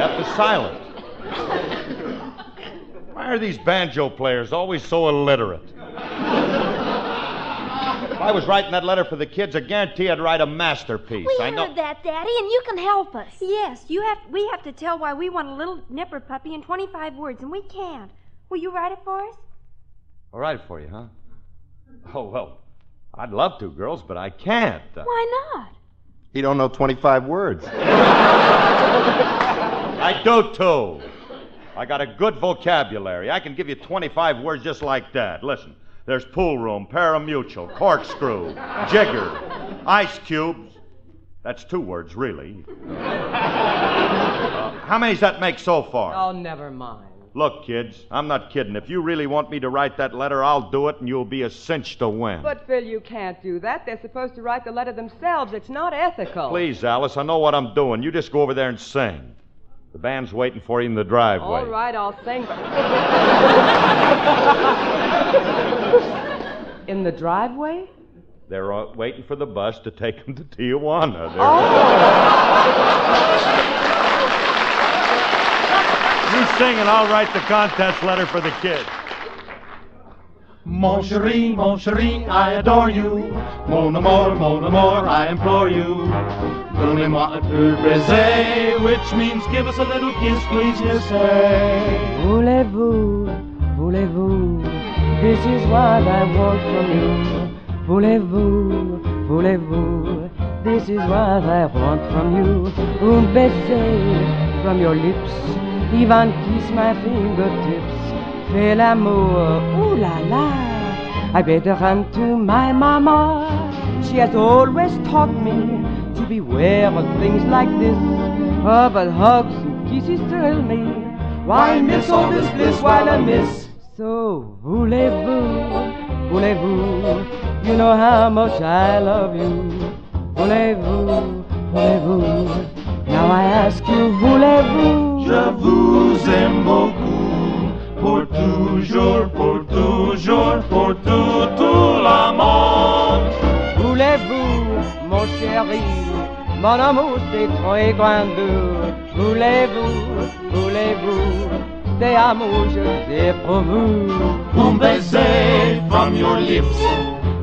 Yep, the silent. Why are these banjo players always so illiterate? If I was writing that letter for the kids, I guarantee I'd write a masterpiece. We I know. heard that, Daddy, and you can help us. Yes, you have. We have to tell why we want a little nipper puppy in 25 words, and we can't. Will you write it for us? I'll write it for you, huh? Oh, well, I'd love to, girls, but I can't. Uh, Why not? He don't know 25 words. I do, too. I got a good vocabulary. I can give you 25 words just like that. Listen, there's pool room, pari-mutuel, corkscrew, jigger, ice cubes. That's two words, really. Uh, how many's that make so far? Oh, never mind. Look, kids, I'm not kidding. If you really want me to write that letter, I'll do it, and you'll be a cinch to win. But, Phil, you can't do that. They're supposed to write the letter themselves. It's not ethical. Please, Alice, I know what I'm doing. You just go over there and sing. The band's waiting for you in the driveway. All right, I'll sing. In the driveway? They're uh, waiting for the bus to take them to Tijuana. They're- You sing, and I'll write the contest letter for the kids. Mon chéri, mon chéri, I adore you. Mon amour, mon amour, I implore you. Donnez-moi un peu baiser, which means give us a little kiss, please just say. Voulez-vous, voulez-vous, this is what I want from you. Voulez-vous, voulez-vous, this is what I want from you. Un baiser from your lips, even kiss my fingertips. Fais l'amour, ooh la la. I better run to my mama. She has always taught me to beware of things like this. Oh, but hugs and kisses thrill me. Why miss all this bliss while I miss? So, voulez-vous, voulez-vous, you know how much I love you. Voulez-vous, voulez-vous, now I ask you, voulez-vous? Je vous aime beaucoup, pour toujours, pour toujours, pour tout, tout le monde. Voulez-vous, mon chéri, mon amour c'est très grand. Voulez-vous, voulez-vous, des amours je sais pour vous. Un baiser from your lips,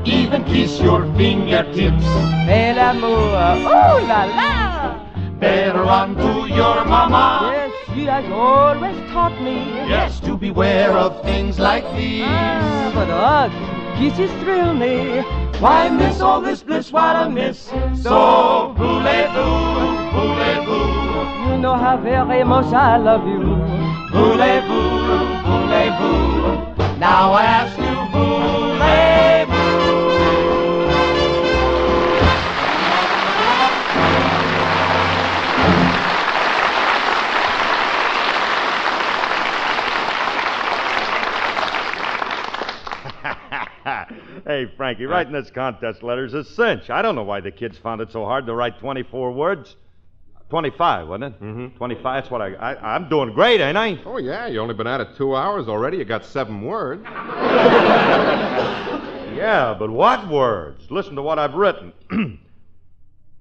even kiss your fingertips. Fais l'amour, oh la la! Better run to your mama. Yes, she has always taught me. Yes, to beware of things like these. Ah, but hugs, kisses thrill me. Why miss all this bliss while I miss? So voulez-vous, voulez-vous, You know how very much I love you. voulez-vous, voulez-vous. Now ask hey, Frankie, writing this contest letter's a cinch. I don't know why the kids found it so hard to write 24 words. 25, wasn't it? Mm-hmm. 25, that's what I, I. I'm doing great, ain't I? Oh, yeah, you only been at it two hours already. You got seven words. Yeah, but what words? Listen to what I've written.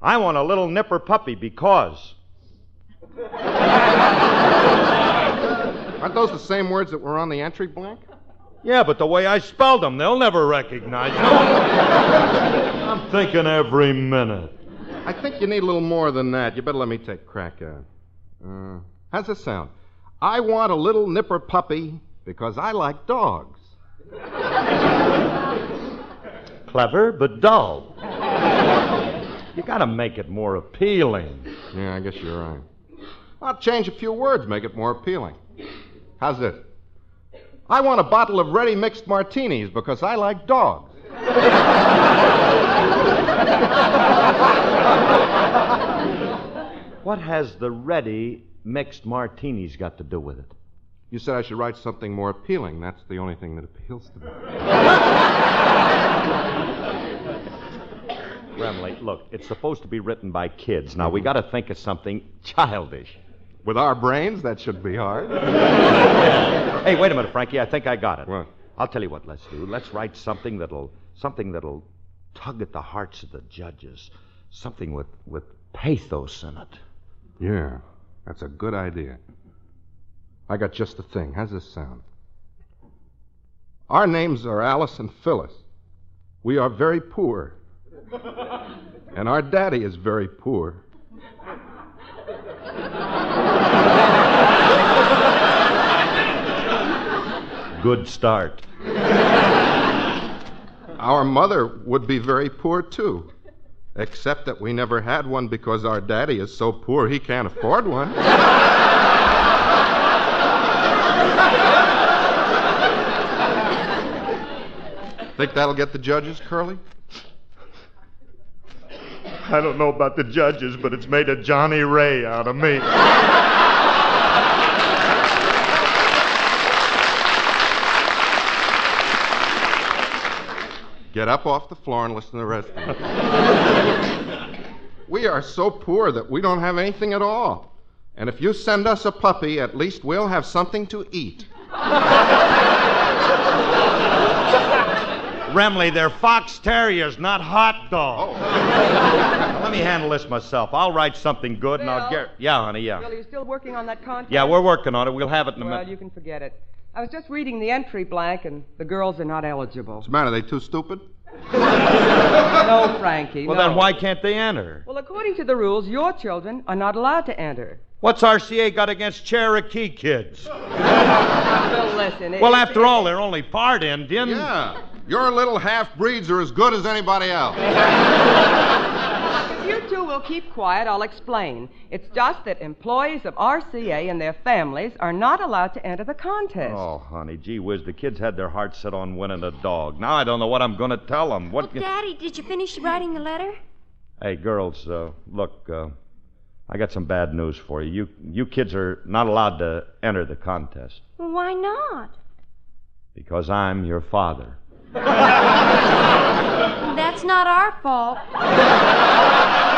I want a little nipper puppy because. Aren't those the same words that were on the entry blank? Yeah, but the way I spelled them, they'll never recognize them. I'm thinking every minute. I think you need a little more than that. You better let me take a crack at it. Uh, how's this sound? I want a little nipper puppy because I like dogs. Clever, but dull. You gotta make it more appealing. Yeah, I guess you're right. I'll change a few words, make it more appealing. How's this? I want a bottle of ready mixed martinis because I like dogs. What has the ready mixed martinis got to do with it? You said I should write something more appealing. That's the only thing that appeals to me. Remley, look, it's supposed to be written by kids. Now, we gotta think of something childish. With our brains, that should be hard. Hey, wait a minute, Frankie. I think I got it. What? I'll tell you what let's do. Let's write something that'll something that'll tug at the hearts of the judges. Something with, with pathos in it. Yeah, that's a good idea. I got just the thing. How's this sound? Our names are Alice and Phyllis. We are very poor. And our daddy is very poor. Good start. Our mother would be very poor, too. Except that we never had one because our daddy is so poor he can't afford one. Think that'll get the judges, Curly? I don't know about the judges, but it's made a Johnnie Ray out of me. Get up off the floor and listen to the rest of it. we are so poor that we don't have anything at all. And if you send us a puppy, at least we'll have something to eat. Remley, they're fox terriers, not hot dogs. Now, let me handle this myself. I'll write something good and I'll get. Yeah, honey, yeah. Bill, are you still working on that contract? Yeah, we're working on it. We'll have it in a Well, minute. you can forget it. I was just reading the entry blank, and the girls are not eligible. What's the matter? They too stupid? no, Frankie. Well, no. then why can't they enter? Well, according to the rules, your children are not allowed to enter. What's RCA got against Cherokee kids? Bill, listen. it- Well, after all, they're only part Indian. Yeah. Your little half breeds are as good as anybody else. If will keep quiet, I'll explain. It's just that employees of RCA and their families are not allowed to enter the contest. Oh, honey, gee whiz, the kids had their hearts set on winning a dog. Now I don't know what I'm going to tell them. What? Daddy, did you finish writing the letter? Hey, girls, uh, look, uh, I got some bad news for you. You, you kids are not allowed to enter the contest Well, why not? because I'm your father. That's not our fault.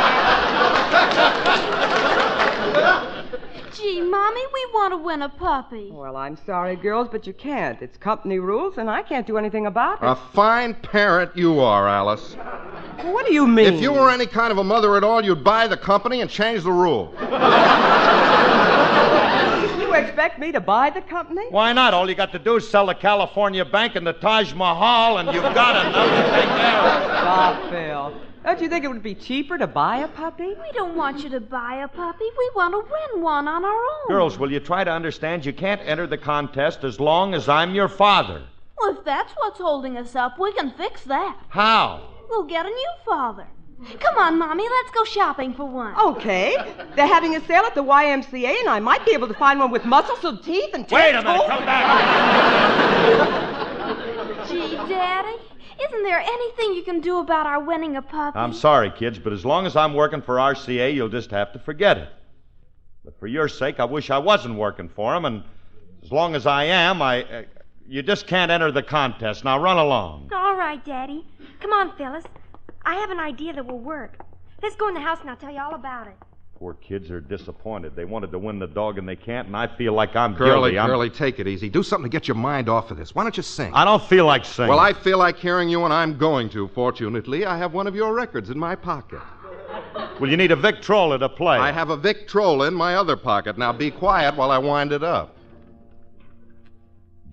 Gee, Mommy, we want to win a puppy. Well, I'm sorry, girls, but you can't. It's company rules, and I can't do anything about it. A fine parent you are, Alice. Well, what do you mean? If you were any kind of a mother at all, you'd buy the company and change the rule. You expect me to buy the company? Why not? All you got to do is sell the California Bank and the Taj Mahal, and you've got enough to take care of. Stop, Phil. Don't you think it would be cheaper to buy a puppy? We don't want you to buy a puppy. We want to win one on our own. Girls, will you try to understand you can't enter the contest as long as I'm your father? Well, if that's what's holding us up, we can fix that. How? We'll get a new father. Come on, Mommy, let's go shopping for one. Okay. They're having a sale at the YMCA, and I might be able to find one with muscles and teeth and teeth. Wait a minute, come back. Gee, Daddy, isn't there anything you can do about our winning a puppy? I'm sorry, kids, but as long as I'm working for RCA, you'll just have to forget it. But for your sake, I wish I wasn't working for 'em, and as long as I am, I. Uh, you just can't enter the contest. Now run along. All right, Daddy. Come on, Phyllis. I have an idea that will work. Let's go in the house and I'll tell you all about it. Poor kids are disappointed. They wanted to win the dog and they can't, and I feel like I'm Curly, guilty. I'm- Curly, take it easy. Do something to get your mind off of this. Why don't you sing? I don't feel like singing. Well, I feel like hearing you, and I'm going to. Fortunately, I have one of your records in my pocket. Well, you need a Victrola to play. I have a Victrola in my other pocket. Now be quiet while I wind it up.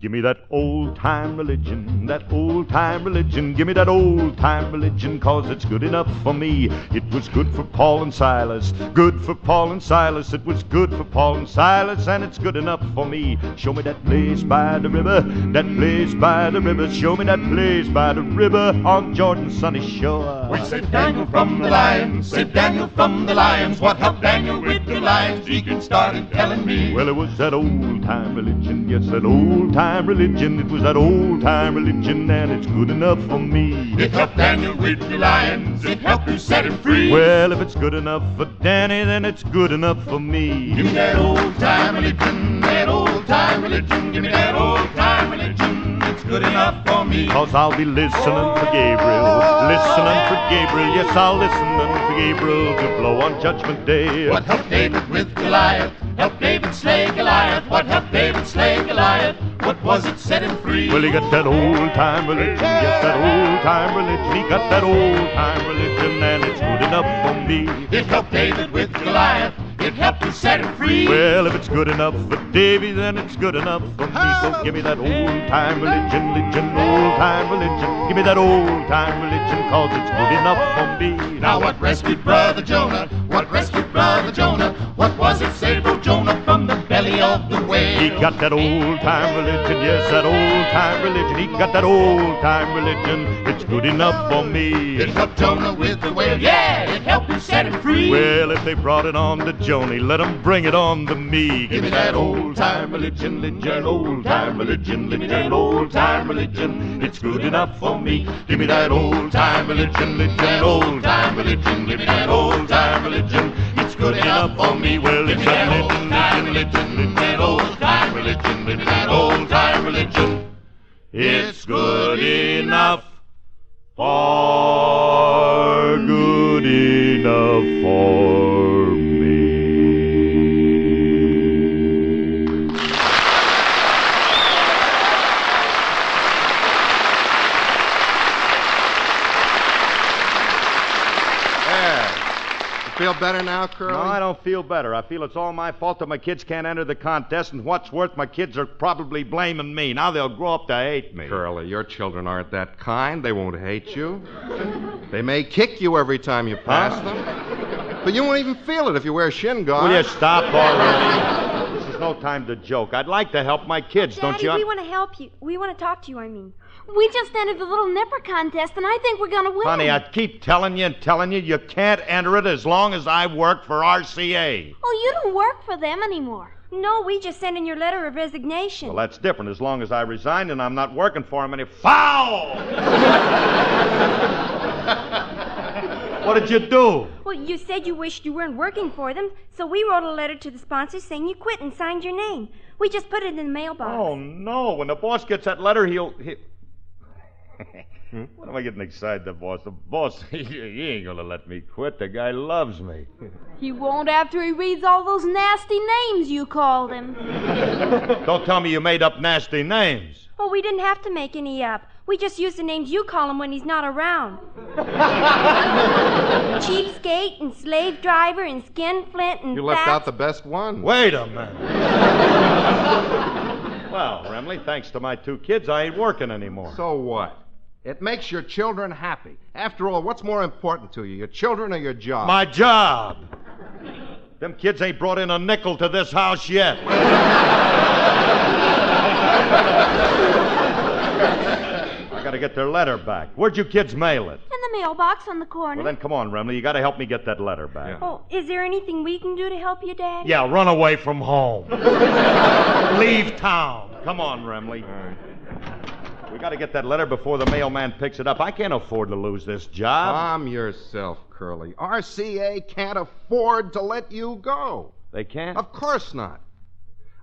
Give me that old time religion, that old time religion. Give me that old time religion, cause it's good enough for me. It was good for Paul and Silas, good for Paul and Silas. It was good for Paul and Silas, and it's good enough for me. Show me that place by the river, that place by the river. Show me that place by the river on Jordan's sunny shore. We saved Daniel from the lions, saved Daniel from the lions. What helped Daniel with the lions? Deacon started telling me. Well, it was that old time religion, yes, that old time religion. It was that old time religion, and it's good enough for me. It helped Daniel with the lions. It helped to set him free. Well, if it's good enough for Danny, then it's good enough for me. Give me that old time religion, that old time religion. Give me that old time religion. It's good enough for me. Cause I'll be listening for Gabriel, listening for Gabriel. Yes, I'll listen for Gabriel to blow on Judgment Day. What helped David with Goliath? Help David slay Goliath. What helped David slay Goliath? What was it set him free? Well, he got that old time religion, yes, that old time religion. He got that old time religion, and it's good enough for me. It helped David with Goliath. It helped to set him free. Well, if it's good enough for Davy, then it's good enough for me. So give me that old time religion, religion, old time religion. Give me that old time religion, cause it's good enough for me. Now what rescued Brother Jonah? What rescued Brother Jonah? What was it saved old Jonah from the belly of the whale? He got that old time religion, yes, that old time religion. He got that old time religion. It's good enough for me. It helped Jonah with the whale, yeah, it helped to set him free. Well, if they brought it on to Joni, let 'em bring it on to me. Give me that old time religion, religion, old time religion, religion, old time religion. It's good enough for me. Give me that old time religion, religion, old time religion. That old time religion. It's good enough for me. Well, it's that religion, religion, religion, that old time religion, religion, old time religion. It's good enough for good enough for feel better now, Curly? No, I don't feel better. I feel it's all my fault that my kids can't enter the contest, and what's worth, my kids are probably blaming me. Now they'll grow up to hate me. Curly, your children aren't that kind. They won't hate you. They may kick you every time you pass them. But you won't even feel it if you wear shin guards. Will you stop already? this is no time to joke. I'd like to help my kids, don't Daddy, you? we want to help you. We want to talk to you, I mean. We just entered the little nipper contest, and I think we're going to win. Honey, I keep telling you and telling you you can't enter it as long as I work for RCA. Oh, you don't work for them anymore. No, we just sent in your letter of resignation. Well, that's different. As long as I resign and I'm not working for them any foul. what did you do? Well, you said you wished you weren't working for them, so we wrote a letter to the sponsors saying you quit and signed your name. We just put it in the mailbox. Oh no! When the boss gets that letter, he'll. He What am I getting excited, the boss? The boss, he, he ain't gonna let me quit. The guy loves me. He won't after he reads all those nasty names you called him. Don't tell me you made up nasty names. Well, we didn't have to make any up. We just used the names you call him when he's not around. Cheapskate and slave driver and skinflint and You left fat- out the best one. Wait a minute. well, Remley, thanks to my two kids, I ain't working anymore. So what? It makes your children happy. After all, what's more important to you, your children or your job? My job. Them kids ain't brought in a nickel to this house yet. I gotta get their letter back. Where'd you kids mail it? In the mailbox on the corner. Well, then come on, Remley. You gotta help me get that letter back. Oh, is there anything we can do to help you, Dad? Yeah, run away from home. Leave town. Come on, Remley. We got to get that letter before the mailman picks it up. I can't afford to lose this job. Calm yourself, Curly. RCA can't afford to let you go. They can't? Of course not.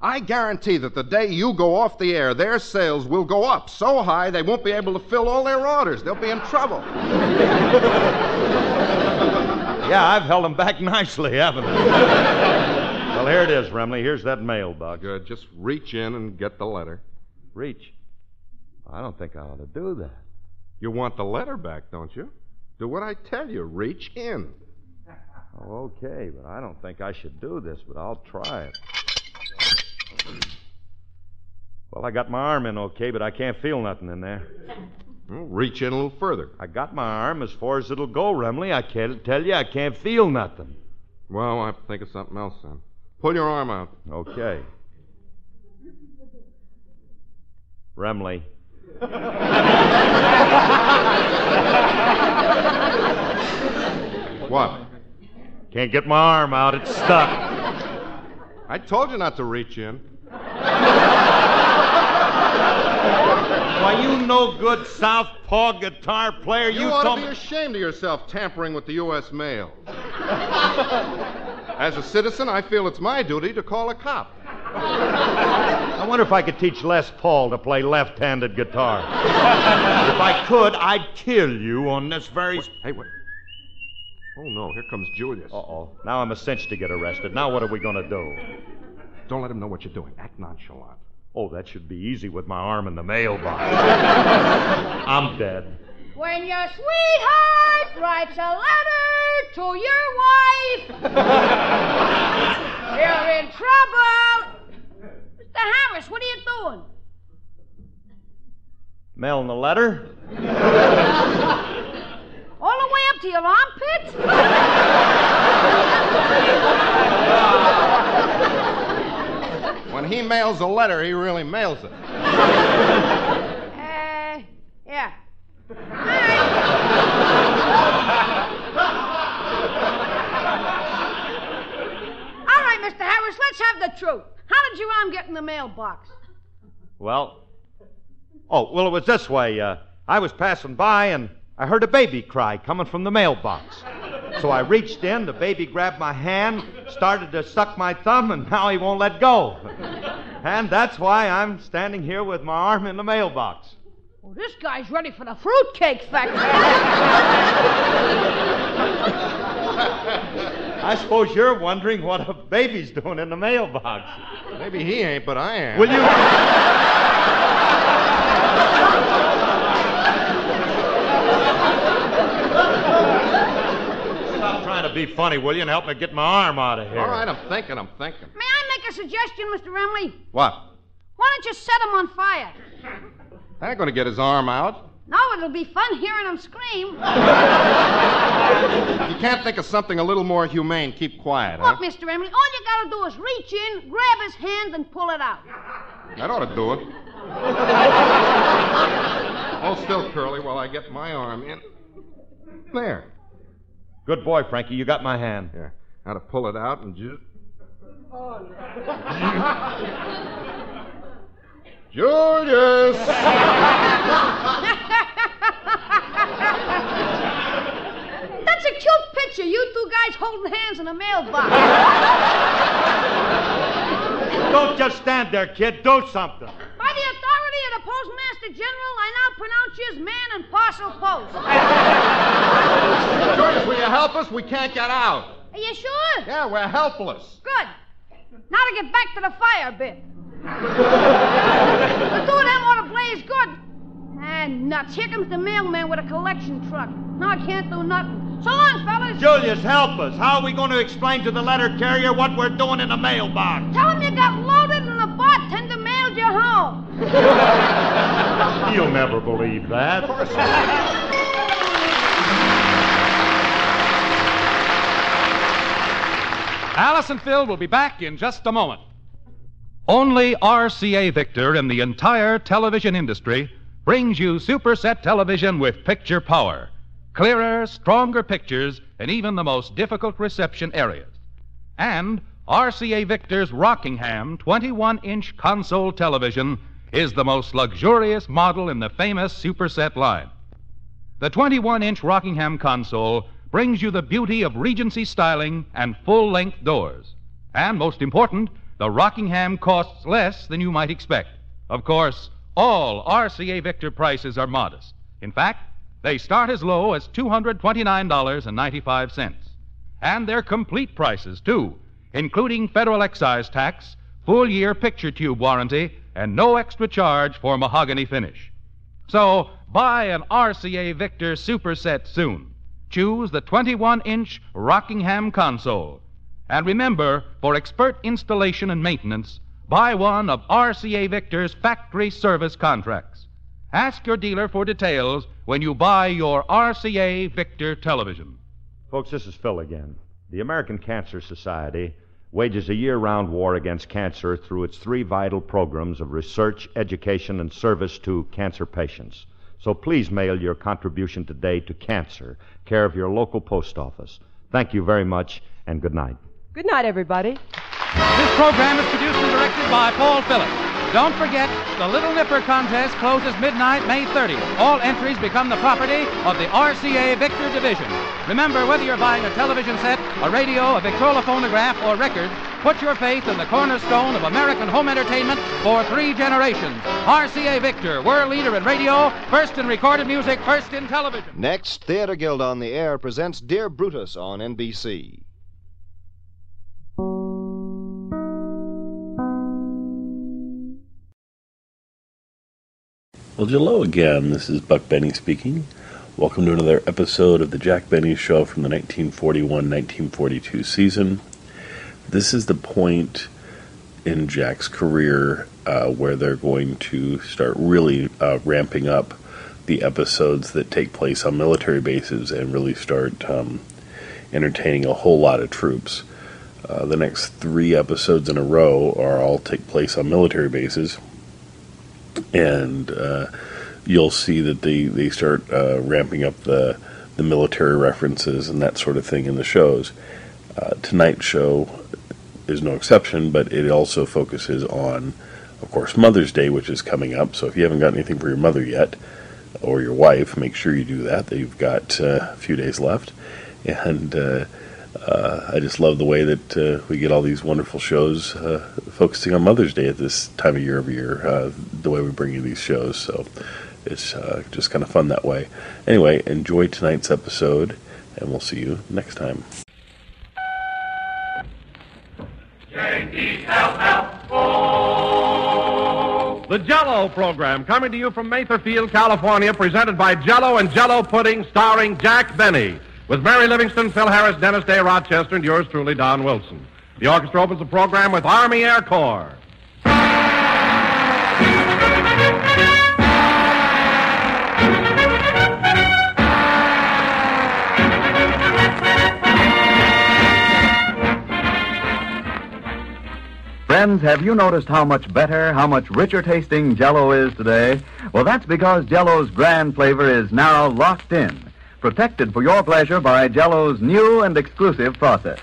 I guarantee that the day you go off the air, their sales will go up so high they won't be able to fill all their orders. They'll be in trouble. Yeah, I've held them back nicely, haven't I? well, here it is, Remley. Here's that mailbox. Good. Just reach in and get the letter. Reach? I don't think I ought to do that. You want the letter back, don't you? Do what I tell you. Reach in. Oh, okay, but I don't think I should do this, but I'll try it. Well, I got my arm in okay, but I can't feel nothing in there. Well, reach in a little further. I got my arm as far as it'll go, Remley. I can't tell you I can't feel nothing. Well, I'll have to think of something else then. Pull your arm out. Okay. Remley. What? Can't get my arm out. It's stuck. I told you not to reach in. Why, you no good southpaw guitar player. You, You, ought to be ashamed of yourself tampering with the U.S. mail. As a citizen, I feel it's my duty to call a cop. I wonder if I could teach Les Paul to play left handed guitar. if I could, I'd kill you on this very. Hey, wait. Oh, no, here comes Julius. Uh oh. Now I'm a cinch to get arrested. Now what are we going to do? Don't let him know what you're doing. Act nonchalant. Oh, that should be easy with my arm in the mailbox. I'm dead. When your sweetheart writes a letter to your wife, you're in trouble. Mr. Harris, what are you doing? Mailing the letter? All the way up to your armpit? When he mails a letter, he really mails it. Uh, yeah. All right, Mr. Harris, let's have the truth. How did your arm get in the mailbox? Well, oh, well, it was this way. Uh, I was passing by and I heard a baby cry coming from the mailbox. So I reached in, the baby grabbed my hand, started to suck my thumb, and now he won't let go. And that's why I'm standing here with my arm in the mailbox. Well, this guy's ready for the fruitcake factory. I suppose you're wondering what a baby's doing in the mailbox. Maybe he ain't, but I am. Will you? Stop trying to be funny, will you, and help me get my arm out of here. All right, I'm thinking, I'm thinking. May I make a suggestion, Mr. Remley? What? Why don't you set him on fire? That ain't gonna get his arm out. No, it'll be fun hearing him scream. If you can't think of something a little more humane, keep quiet, huh? Look, Mr. Remley, all you gotta do is reach in, grab his hand, and pull it out. That ought to do it. Hold still, Curly, while I get my arm in. There. Good boy, Frankie. You got my hand. Yeah. Now to pull it out and just. Oh, Julius! That's a cute picture. You two guys holding hands in a mailbox. Don't just stand there, kid. Do something. By the authority of the Postmaster General, I now pronounce you as man and parcel post. Julius, will you help us? We can't get out. Are you sure? Yeah, we're helpless. Good. Now to get back to the fire bit. The two of them ought to blaze good. And nuts. Here comes the mailman with a collection truck. Now I can't do nothing. So long, fellas. Julius, help us. How are we going to explain to the letter carrier what we're doing in the mailbox? Tell him you got loaded and the bartender mailed you home. You'll never believe that. Alice and Phil will be back in just a moment. Only RCA Victor in the entire television industry brings you Superset television with picture power. Clearer, stronger pictures in even the most difficult reception areas. And RCA Victor's Rockingham 21 inch console television is the most luxurious model in the famous Superset line. The 21 inch Rockingham console brings you the beauty of Regency styling and full length doors. And most important, the Rockingham costs less than you might expect. Of course, all RCA Victor prices are modest. In fact, they start as low as $229.95. And they're complete prices, too, including federal excise tax, full year picture tube warranty, and no extra charge for mahogany finish. So, buy an RCA Victor Superset soon. Choose the 21 inch Rockingham console. And remember, for expert installation and maintenance, buy one of RCA Victor's factory service contracts. Ask your dealer for details when you buy your RCA Victor television. Folks, this is Phil again. The American Cancer Society wages a year round war against cancer through its three vital programs of research, education, and service to cancer patients. So please mail your contribution today to Cancer, care of your local post office. Thank you very much, and good night. Good night, everybody. This program is produced and directed by Paul Phillips. Don't forget, the Little Nipper contest closes midnight, May 30th. All entries become the property of the RCA Victor Division. Remember, whether you're buying a television set, a radio, a Victrola phonograph, or record, Put your faith in the cornerstone of American home entertainment for three generations. RCA Victor, world leader in radio, first in recorded music, first in television. Next, Theater Guild on the Air presents Dear Brutus on NBC. Well, hello again. This is Buck Benny speaking. Welcome to another episode of the Jack Benny Show from the 1941 1942 season. This is the point in Jack's career uh, where they're going to start really uh, ramping up the episodes that take place on military bases and really start um, entertaining a whole lot of troops. Uh, the next three episodes in a row are all take place on military bases, and uh, you'll see that they they start uh, ramping up the the military references and that sort of thing in the shows. Uh, tonight's show is no exception, but it also focuses on, of course, Mother's Day, which is coming up. So if you haven't got anything for your mother yet, or your wife, make sure you do that. You've got uh, a few days left, and uh, I just love the way that uh, we get all these wonderful shows uh, focusing on Mother's Day at this time of year every year. Uh, the way we bring you these shows, so it's uh, just kind of fun that way. Anyway, enjoy tonight's episode, and we'll see you next time. The Jello program coming to you from Mather Field, California, presented by Jello and Jello Pudding, starring Jack Benny, with Mary Livingstone, Phil Harris, Dennis Day Rochester, and yours truly, Don Wilson. The orchestra opens the program with Army Air Corps. Friends, have you noticed how much better, how much richer tasting Jello is today? Well, that's because Jello's grand flavor is now locked in, protected for your pleasure by Jello's new and exclusive process.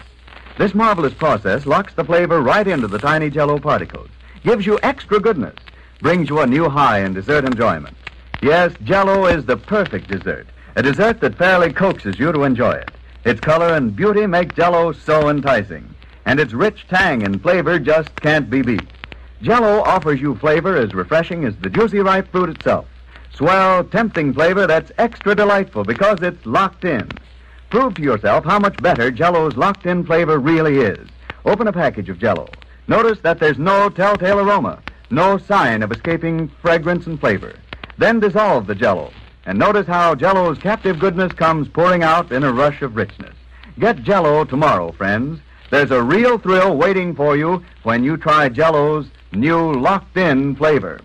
This marvelous process locks the flavor right into the tiny Jello particles, gives you extra goodness, brings you a new high in dessert enjoyment. Yes, Jello is the perfect dessert, a dessert that fairly coaxes you to enjoy it. Its color and beauty make Jello so enticing and its rich tang and flavor just can't be beat. Jello offers you flavor as refreshing as the juicy ripe fruit itself. Swell, tempting flavor that's extra delightful because it's locked in. Prove to yourself how much better Jello's locked in flavor really is. Open a package of Jello. Notice that there's no telltale aroma, no sign of escaping fragrance and flavor. Then dissolve the Jello, and notice how Jello's captive goodness comes pouring out in a rush of richness. Get Jello tomorrow, friends. There's a real thrill waiting for you when you try Jello's new locked in flavor.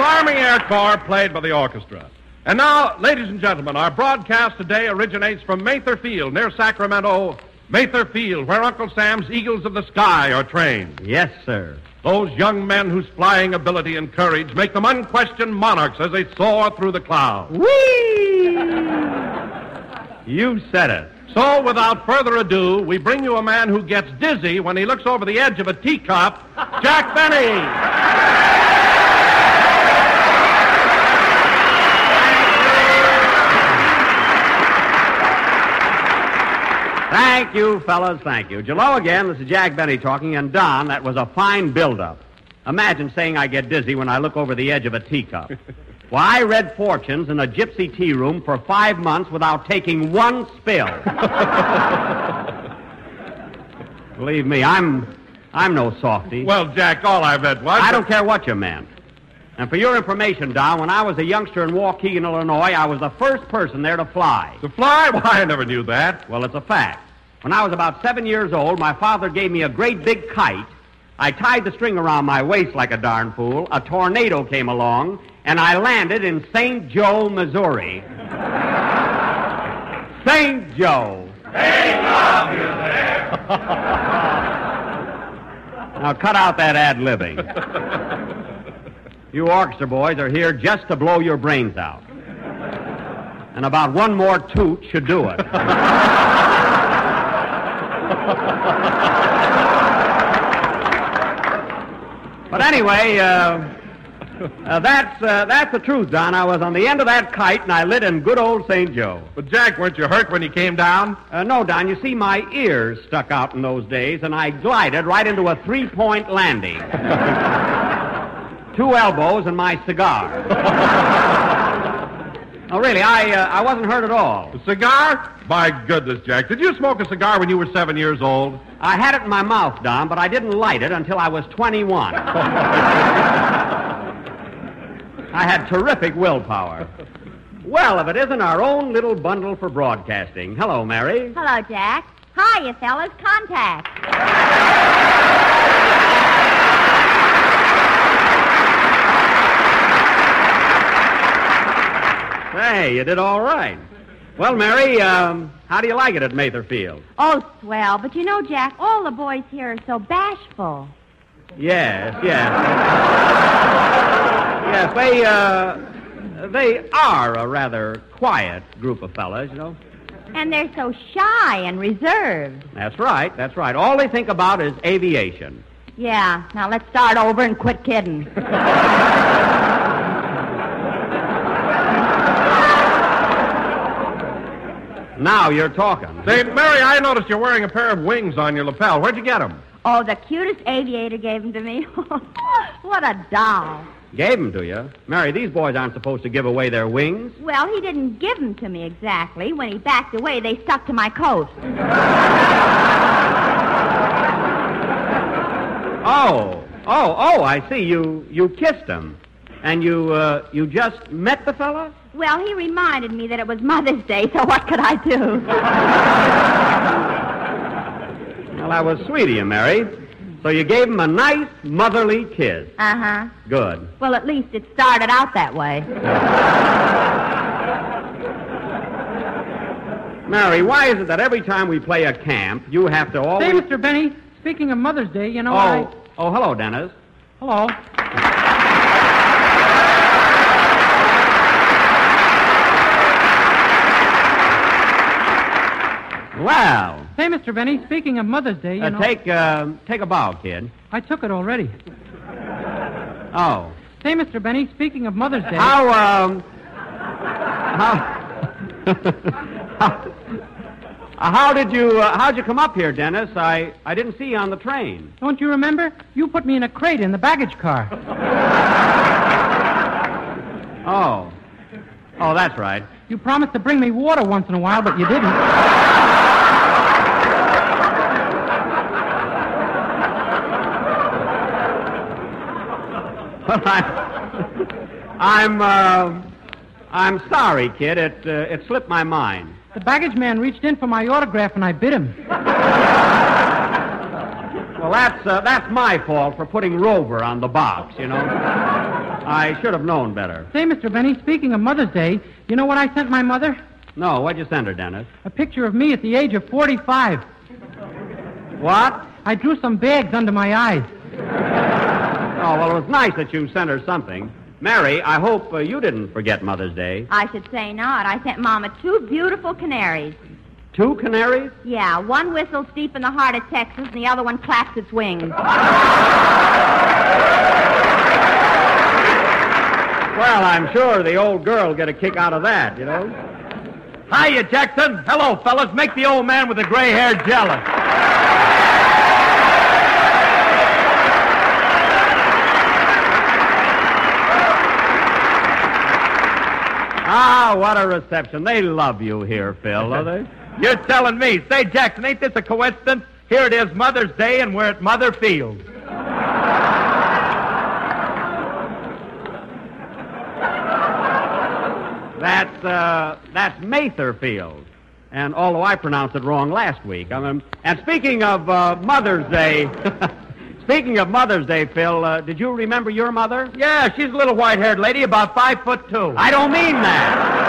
Army Air Corps played by the orchestra. And now, ladies and gentlemen, our broadcast today originates from Mather Field near Sacramento. Mather Field, where Uncle Sam's Eagles of the Sky are trained. Yes, sir. Those young men whose flying ability and courage make them unquestioned monarchs as they soar through the clouds. Whee! you said it. So, without further ado, we bring you a man who gets dizzy when he looks over the edge of a teacup, Jack Benny. Thank you, fellas. Thank you. Jello again. This is Jack Benny talking. And Don, that was a fine build-up. Imagine saying I get dizzy when I look over the edge of a teacup. Why, I read fortunes in a gypsy tea room for five months without taking one spill. Believe me, I'm I'm no softy. Well, Jack, all I meant was. I don't care what you meant. And for your information, Don, when I was a youngster in Waukegan, Illinois, I was the first person there to fly. To fly? Why, I never knew that. Well, it's a fact. When I was about seven years old, my father gave me a great big kite. I tied the string around my waist like a darn fool. A tornado came along, and I landed in St. Joe, Missouri. St. Joe. They love you there. Now cut out that ad libbing. You orchestra boys are here just to blow your brains out. And about one more toot should do it. but anyway, uh, uh, that's uh, that's the truth, Don. I was on the end of that kite and I lit in good old St. Joe. But Jack, weren't you hurt when you came down? Uh, no, Don. You see, my ears stuck out in those days, and I glided right into a three-point landing. Two elbows and my cigar. oh, really? I uh, I wasn't hurt at all. A cigar? My goodness, Jack. Did you smoke a cigar when you were seven years old? I had it in my mouth, Don, but I didn't light it until I was 21. I had terrific willpower. Well, if it isn't our own little bundle for broadcasting. Hello, Mary. Hello, Jack. Hi, you fellas. Contact. Hey, you did all right. Well, Mary, um, how do you like it at Mather Field? Oh, swell. But you know, Jack, all the boys here are so bashful. Yes, yes. yes, they, uh, they are a rather quiet group of fellas, you know. And they're so shy and reserved. That's right, that's right. All they think about is aviation. Yeah. Now let's start over and quit kidding. Now you're talking. Say, Mary, I noticed you're wearing a pair of wings on your lapel. Where'd you get them? Oh, the cutest aviator gave them to me. what a doll. Gave them to you. Mary, these boys aren't supposed to give away their wings. Well, he didn't give them to me exactly. When he backed away, they stuck to my coat. Oh, oh, oh, I see. You you kissed him. And you uh, you just met the fella? Well, he reminded me that it was Mother's Day, so what could I do? Well, that was sweet of you, Mary. So you gave him a nice motherly kiss. Uh huh. Good. Well, at least it started out that way. Mary, why is it that every time we play a camp, you have to always... Say, Mr. Benny, speaking of Mother's Day, you know, oh, I... oh, hello, Dennis. Hello. Well, Say, Mr. Benny, speaking of Mother's Day, you uh, know... take uh, take a bow, kid. I took it already. Oh, Say, Mr. Benny, speaking of Mother's Day... how um, how how did you uh, how'd you come up here, Dennis? I I didn't see you on the train. Don't you remember? You put me in a crate in the baggage car. Oh, oh, that's right. You promised to bring me water once in a while, but you didn't. Well, I, I'm uh, I'm sorry, kid. It uh, it slipped my mind. The baggage man reached in for my autograph, and I bit him. Well, that's uh, that's my fault for putting Rover on the box. You know, I should have known better. Say, Mr. Benny, speaking of Mother's Day, you know what I sent my mother? No, what'd you send her, Dennis? A picture of me at the age of 45. What? I drew some bags under my eyes. Oh, well, it was nice that you sent her something. Mary, I hope uh, you didn't forget Mother's Day. I should say not. I sent Mama two beautiful canaries. Two canaries? Yeah, one whistles deep in the heart of Texas, and the other one claps its wings. Well, I'm sure the old girl will get a kick out of that, you know. Hiya, Jackson. Hello, fellas. Make the old man with the gray hair jealous. Ah, what a reception. They love you here, Phil, are they? You're telling me. Say, Jackson, ain't this a coincidence? Here it is Mother's Day, and we're at Mother Field. That's uh, that's Mather Field. And although I pronounced it wrong last week, I mean, and speaking of uh, Mother's Day, speaking of Mother's Day, Phil, uh, did you remember your mother? Yeah, she's a little white-haired lady, about five foot two. I don't mean that.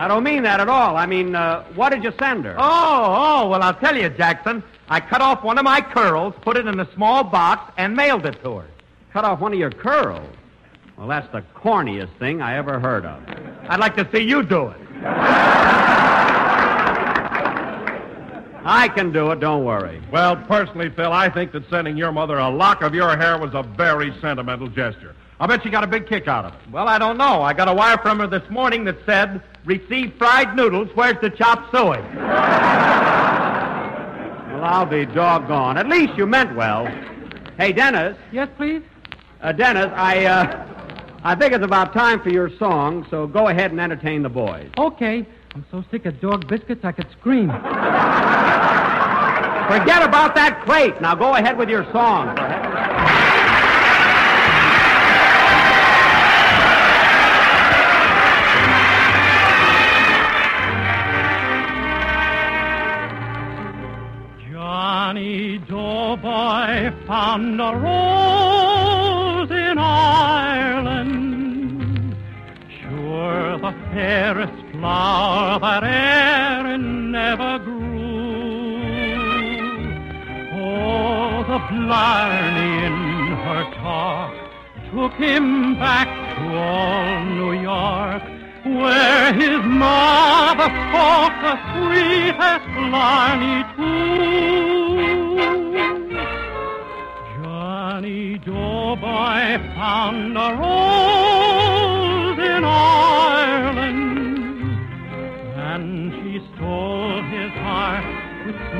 I don't mean that at all. I mean, uh, what did you send her? Oh, oh, well, I'll tell you, Jackson. I cut off one of my curls, put it in a small box, and mailed it to her. Cut off one of your curls? Well, that's the corniest thing I ever heard of. I'd like to see you do it. I can do it, don't worry. Well, personally, Phil, I think that sending your mother a lock of your hair was a very sentimental gesture. I bet she got a big kick out of it. Well, I don't know. I got a wire from her this morning that said, Receive fried noodles. Where's the chop suey? Well, I'll be doggone. At least you meant well. Hey, Dennis. Yes, please? Uh, Dennis, I, uh, I think it's about time for your song, so go ahead and entertain the boys. Okay. I'm so sick of dog biscuits I could scream. Forget about that crate. Now go ahead with your song. Johnny Doughboy found a rose in Ireland. Fairest flower that Erin never grew. Oh, the blarney in her talk took him back to old New York, where his mother spoke the sweetest blarney too. Johnny Doughboy found a rose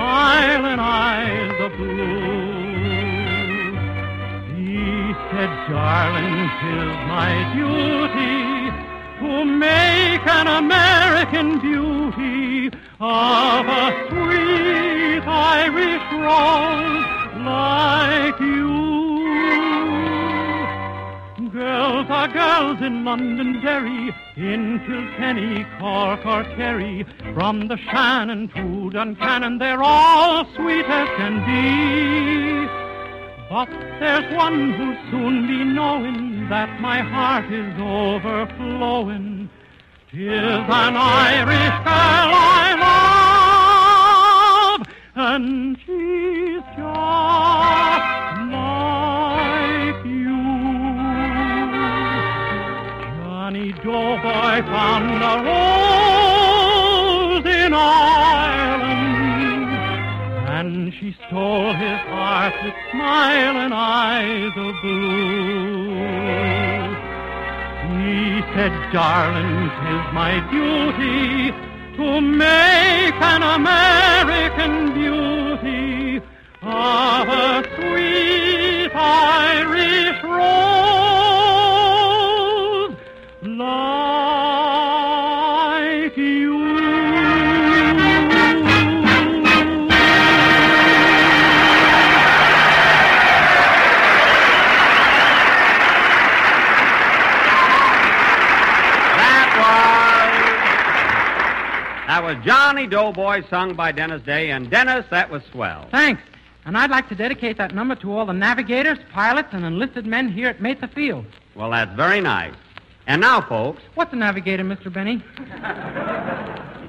smiling eyes of blue. He said, darling, 'tis my duty to make an American beauty of a sweet Irish rose like you. Girls are girls in Londonderry, in Kilkenny, Cork or Kerry. From the Shannon to Duncannon, they're all sweet as can be. But there's one who'll soon be knowing that my heart is overflowing. Tis an Irish girl I love, and she's just Johnny Doughboy found a rose in Ireland, and she stole his heart with smiling eyes of blue. He said, darling, 'tis my duty to make an American beauty of a sweet Irish rose like you. That was Johnny Doughboy, sung by Dennis Day. And Dennis, that was swell. Thanks. And I'd like to dedicate that number to all the navigators, pilots, and enlisted men here at Mesa Field. Well, that's very nice. And now, folks, What's a navigator, Mr. Benny?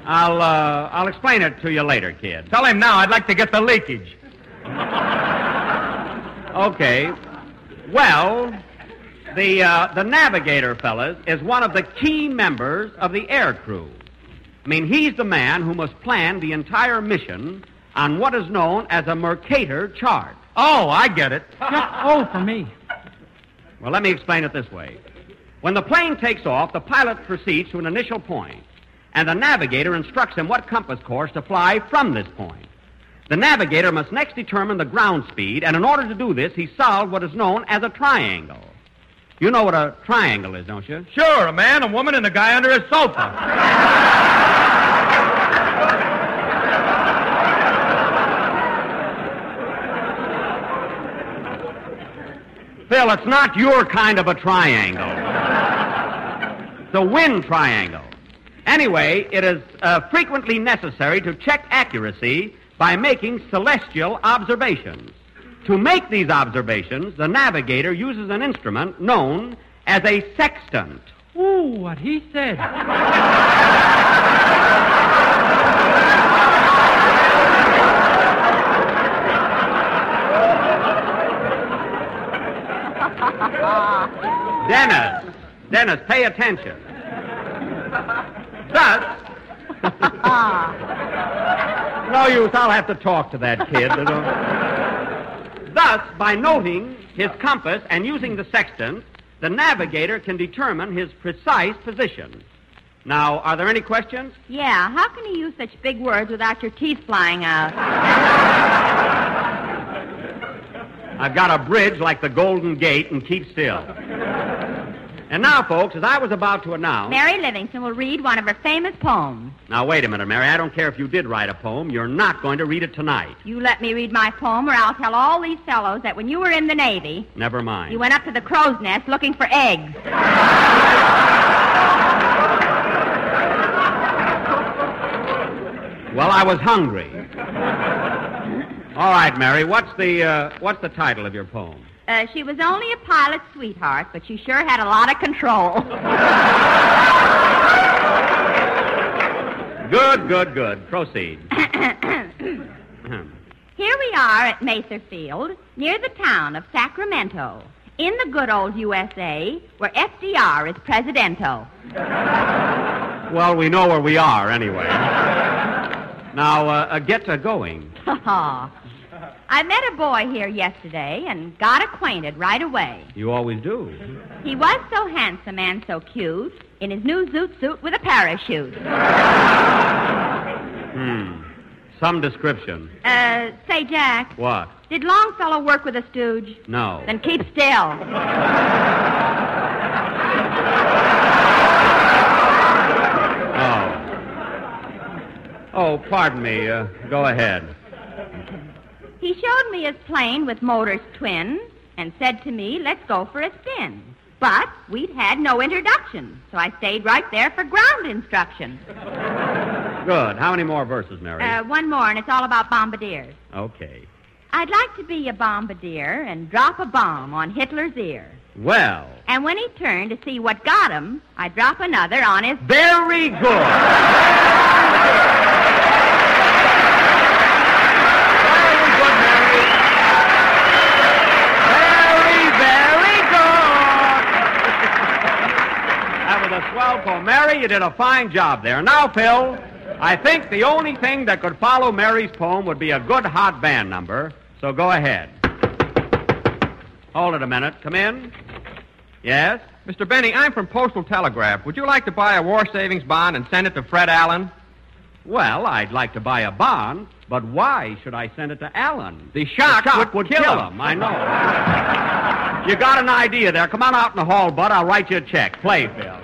I'll uh, I'll explain it to you later, kid. Tell him now. I'd like to get the leakage. Okay. Well, the uh, the navigator, fellas, is one of the key members of the air crew. I mean, he's the man who must plan the entire mission on what is known as a Mercator chart. Oh, I get it. oh, for me. Well, let me explain it this way. When the plane takes off, the pilot proceeds to an initial point, and the navigator instructs him what compass course to fly from this point. The navigator must next determine the ground speed, and in order to do this, he solved what is known as a triangle. You know what a triangle is, don't you? Sure, a man, a woman, and a guy under a sofa. Phil, it's not your kind of a triangle. A wind triangle. Anyway, it is uh, frequently necessary to check accuracy by making celestial observations. To make these observations, the navigator uses an instrument known as a sextant Ooh, what he said. Dennis, Dennis, pay attention. Thus, ah. no use. I'll have to talk to that kid. Thus, by noting his compass and using the sextant, the navigator can determine his precise position. Now, are there any questions? Yeah, how can you use such big words without your teeth flying out? I've got a bridge like the Golden Gate and keep still. And now, folks, as I was about to announce. Mary Livingstone will read one of her famous poems. Now, wait a minute, Mary. I don't care if you did write a poem. You're not going to read it tonight. You let me read my poem, or I'll tell all these fellows that when you were in the Navy, Never mind. you went up to the crow's nest looking for eggs. Well, I was hungry. All right, Mary. What's the uh, what's the title of your poem? Uh, she was only a pilot's sweetheart, but she sure had a lot of control. Good, good, good. Proceed. Here we are at Mather Field, near the town of Sacramento, in the good old USA, where FDR is presidento. well, we know where we are anyway. Now, uh, uh, get uh, going. I met a boy here yesterday and got acquainted right away. You always do. He was so handsome and so cute in his new zoot suit with a parachute. Hmm. Some description. Uh, say, Jack, What? did Longfellow work with a stooge? No. Then keep still. Oh. Oh, pardon me. Uh, go ahead. He showed me his plane with motors twin and said to me, let's go for a spin. But we'd had no introduction, so I stayed right there for ground instruction. Good. How many more verses, Mary? Uh, one more, and it's all about bombardiers. okay. I'd like to be a bombardier and drop a bomb on Hitler's ear. Well, And when he turned to see what got him, I'd drop another on his. Very good. Very, very good. That was a swell poem. Mary, you did a fine job there. Now, Phil, I think the only thing that could follow Mary's poem would be a good hot band number. So go ahead. Hold it a minute. Come in. Yes? Mr. Benny, I'm from Postal Telegraph. Would you like to buy a war savings bond and send it to Fred Allen? Well, I'd like to buy a bond, but why should I send it to Allen? The shock, would, would, kill, him. I know. you got an idea there. Come on out in the hall, Bud. I'll write you a check. Play, Phil.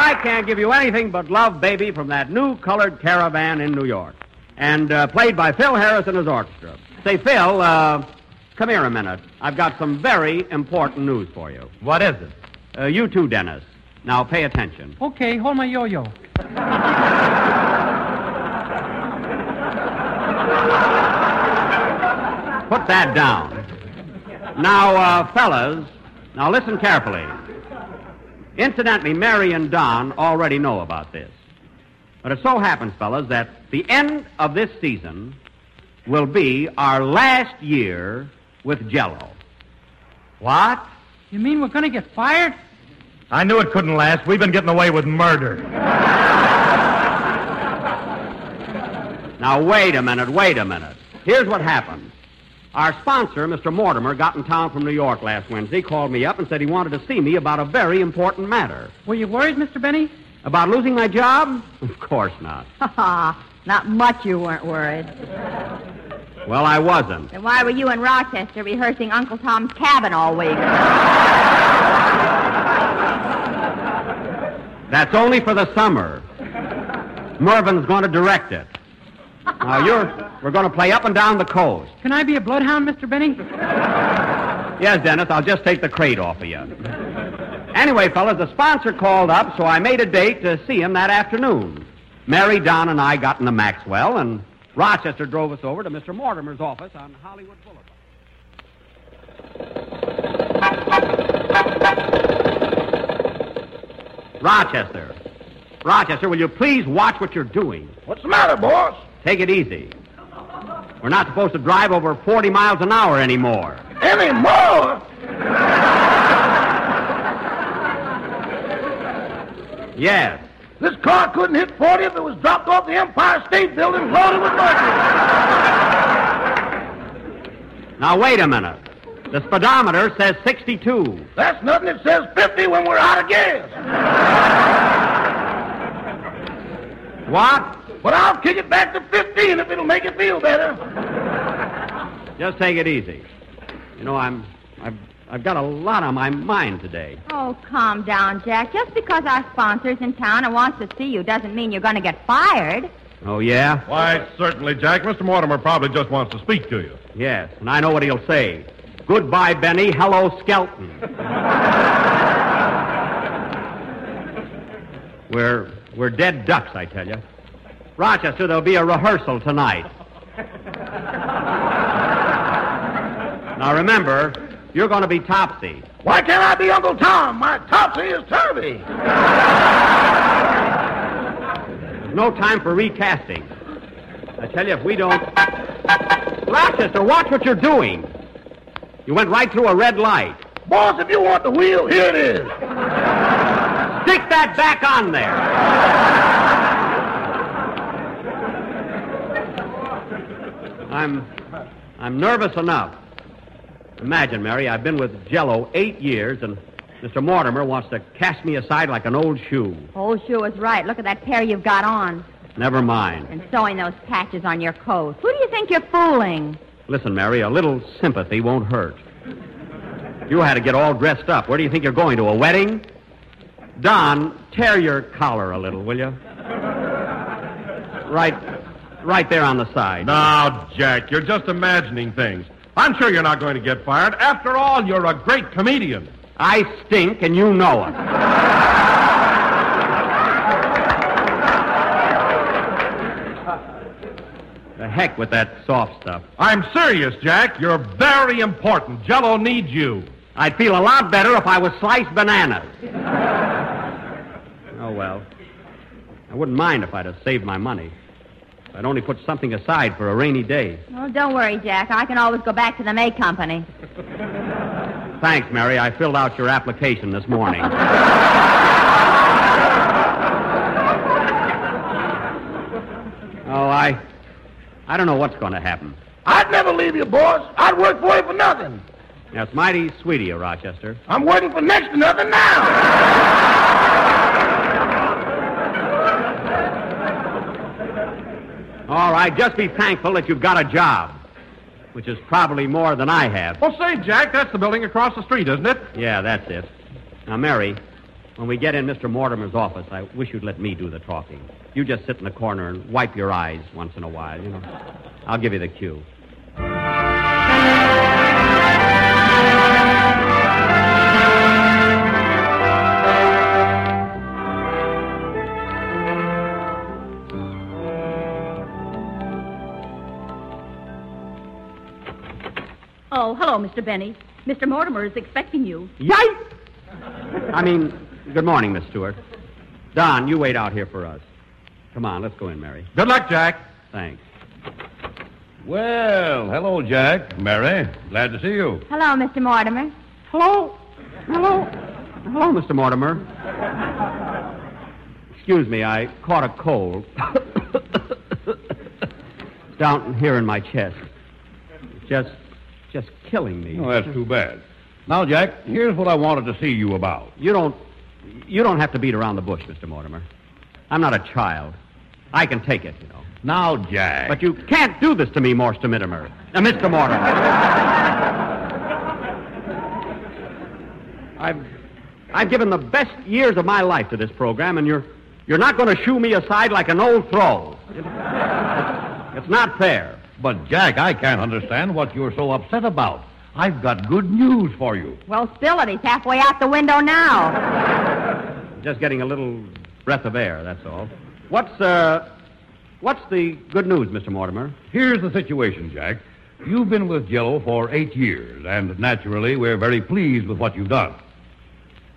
I Can't Give You Anything But Love, Baby from that new colored caravan in New York. And uh, played by Phil Harris and his orchestra. Say, Phil, uh, come here a minute. I've got some very important news for you. What is it? Uh, you too, Dennis. Now pay attention. Okay, hold my yo-yo. put that down. Now, uh, fellas, now listen carefully. Incidentally, Mary and Don already know about this. But it so happens, fellas, that the end of this season will be our last year with Jello. What? You mean we're going to get fired? I knew it couldn't last. We've been getting away with murder. Now, wait a minute, wait a minute. Here's what happened. Our sponsor, Mr. Mortimer, got in town from New York last Wednesday, called me up and said he wanted to see me about a very important matter. Were you worried, Mr. Benny? About losing my job? Of course not. Ha ha. Not much you weren't worried. Well, I wasn't. Then why were you in Rochester rehearsing Uncle Tom's Cabin all week? That's only for the summer. Mervin's going to direct it. Now, you're, we're going to play up and down the coast. Can I be a bloodhound, Mr. Benny? Yes, Dennis, I'll just take the crate off of you. Anyway, fellas, the sponsor called up, so I made a date to see him that afternoon. Mary, Don, and I got in the Maxwell, and Rochester drove us over to Mr. Mortimer's office on Hollywood Boulevard. Rochester. Rochester, will you please watch what you're doing? What's the matter, boss? Take it easy. We're not supposed to drive over 40 miles an hour anymore. Any more? Yes. This car couldn't hit 40 if it was dropped off the Empire State Building loaded with mercury. Now, wait a minute. The speedometer says 62. That's nothing. It says 50 when we're out of gas. What? But I'll kick it back to 15 if it'll make you feel better. Just take it easy. You know, I'm, I've, I've got a lot on my mind today. Oh, calm down, Jack. Just because our sponsor's in town and wants to see you doesn't mean you're going to get fired. Oh, yeah? Why, certainly, Jack. Mr. Mortimer probably just wants to speak to you. Yes, and I know what he'll say. Goodbye, Benny. Hello, Skelton. we're, we're dead ducks, I tell you. Rochester, there'll be a rehearsal tonight. now, remember, you're going to be Topsy. Why can't I be Uncle Tom? My topsy is turvy. There's no time for recasting. I tell you, if we don't. Rochester, watch what you're doing. You went right through a red light. Boss, if you want the wheel, here it is. Stick that back on there. I'm I'm nervous enough. Imagine, Mary, I've been with Jello eight years, and Mr. Mortimer wants to cast me aside like an old shoe. Old shoe is right. Look at that pair you've got on. Never mind. And sewing those patches on your coat. Who do you think you're fooling? Listen, Mary, a little sympathy won't hurt. You had to get all dressed up. Where do you think you're going? To a wedding? Don, tear your collar a little, will you? Right, right there on the side. Now, Jack, you're just imagining things. I'm sure you're not going to get fired. After all, you're a great comedian. I stink, and you know it. the heck with that soft stuff. I'm serious, Jack. You're very important. Jello needs you. I'd feel a lot better if I was sliced bananas. oh, well. I wouldn't mind if I'd have saved my money. If I'd only put something aside for a rainy day. Oh, don't worry, Jack. I can always go back to the May Company. Thanks, Mary. I filled out your application this morning. oh, I. I don't know what's going to happen. I'd never leave you, boss. I'd work for you for nothing. That's mighty sweet of you, Rochester. I'm working for next to nothing now. All right, just be thankful that you've got a job, which is probably more than I have. Well, say, Jack, that's the building across the street, isn't it? Yeah, that's it. Now, Mary, when we get in Mr. Mortimer's office, I wish you'd let me do the talking. You just sit in the corner and wipe your eyes once in a while, you know. I'll give you the cue. Hello, Mr. Benny. Mr. Mortimer is expecting you. Yikes! I mean, good morning, Miss Stewart. Don, you wait out here for us. Come on, let's go in, Mary. Good luck, Jack. Thanks. Well, hello, Jack. Mary, glad to see you. Hello, Mr. Mortimer. Hello. Hello. Hello, Mr. Mortimer. Excuse me, I caught a cold. Down here in my chest. Just, just killing me. Oh, that's too bad. Now, Jack, here's what I wanted to see you about. You don't, you don't have to beat around the bush, Mr. Mortimer. I'm not a child. I can take it, you know. Now, Jack. But you can't do this to me, Mr. Mortimer. Uh, Mr. Mortimer. I've, I've given the best years of my life to this program, and you're, you're not going to shoo me aside like an old throw. It's not fair. But, Jack, I can't understand what you're so upset about. I've got good news for you. Well, spill it. He's halfway out the window now. Just getting a little breath of air, that's all. What's, uh, what's the good news, Mr. Mortimer? Here's the situation, Jack. You've been with Jello for eight years, and naturally, we're very pleased with what you've done.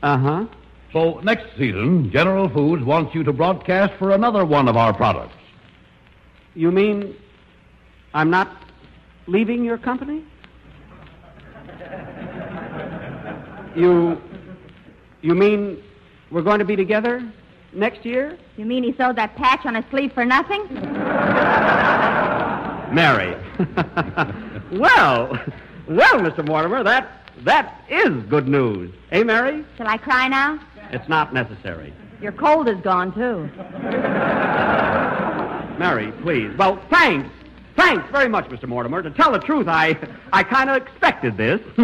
Uh huh. So, next season, General Foods wants you to broadcast for another one of our products. You mean I'm not leaving your company? You. You mean we're going to be together next year? You mean he sewed that patch on his sleeve for nothing? Mary. well, well, Mr. Mortimer, that that is good news. Eh, Mary? Shall I cry now? It's not necessary. Your cold is gone, too. Mary, please. Well, thanks. Thanks very much, Mr. Mortimer. To tell the truth, I I kind of expected this.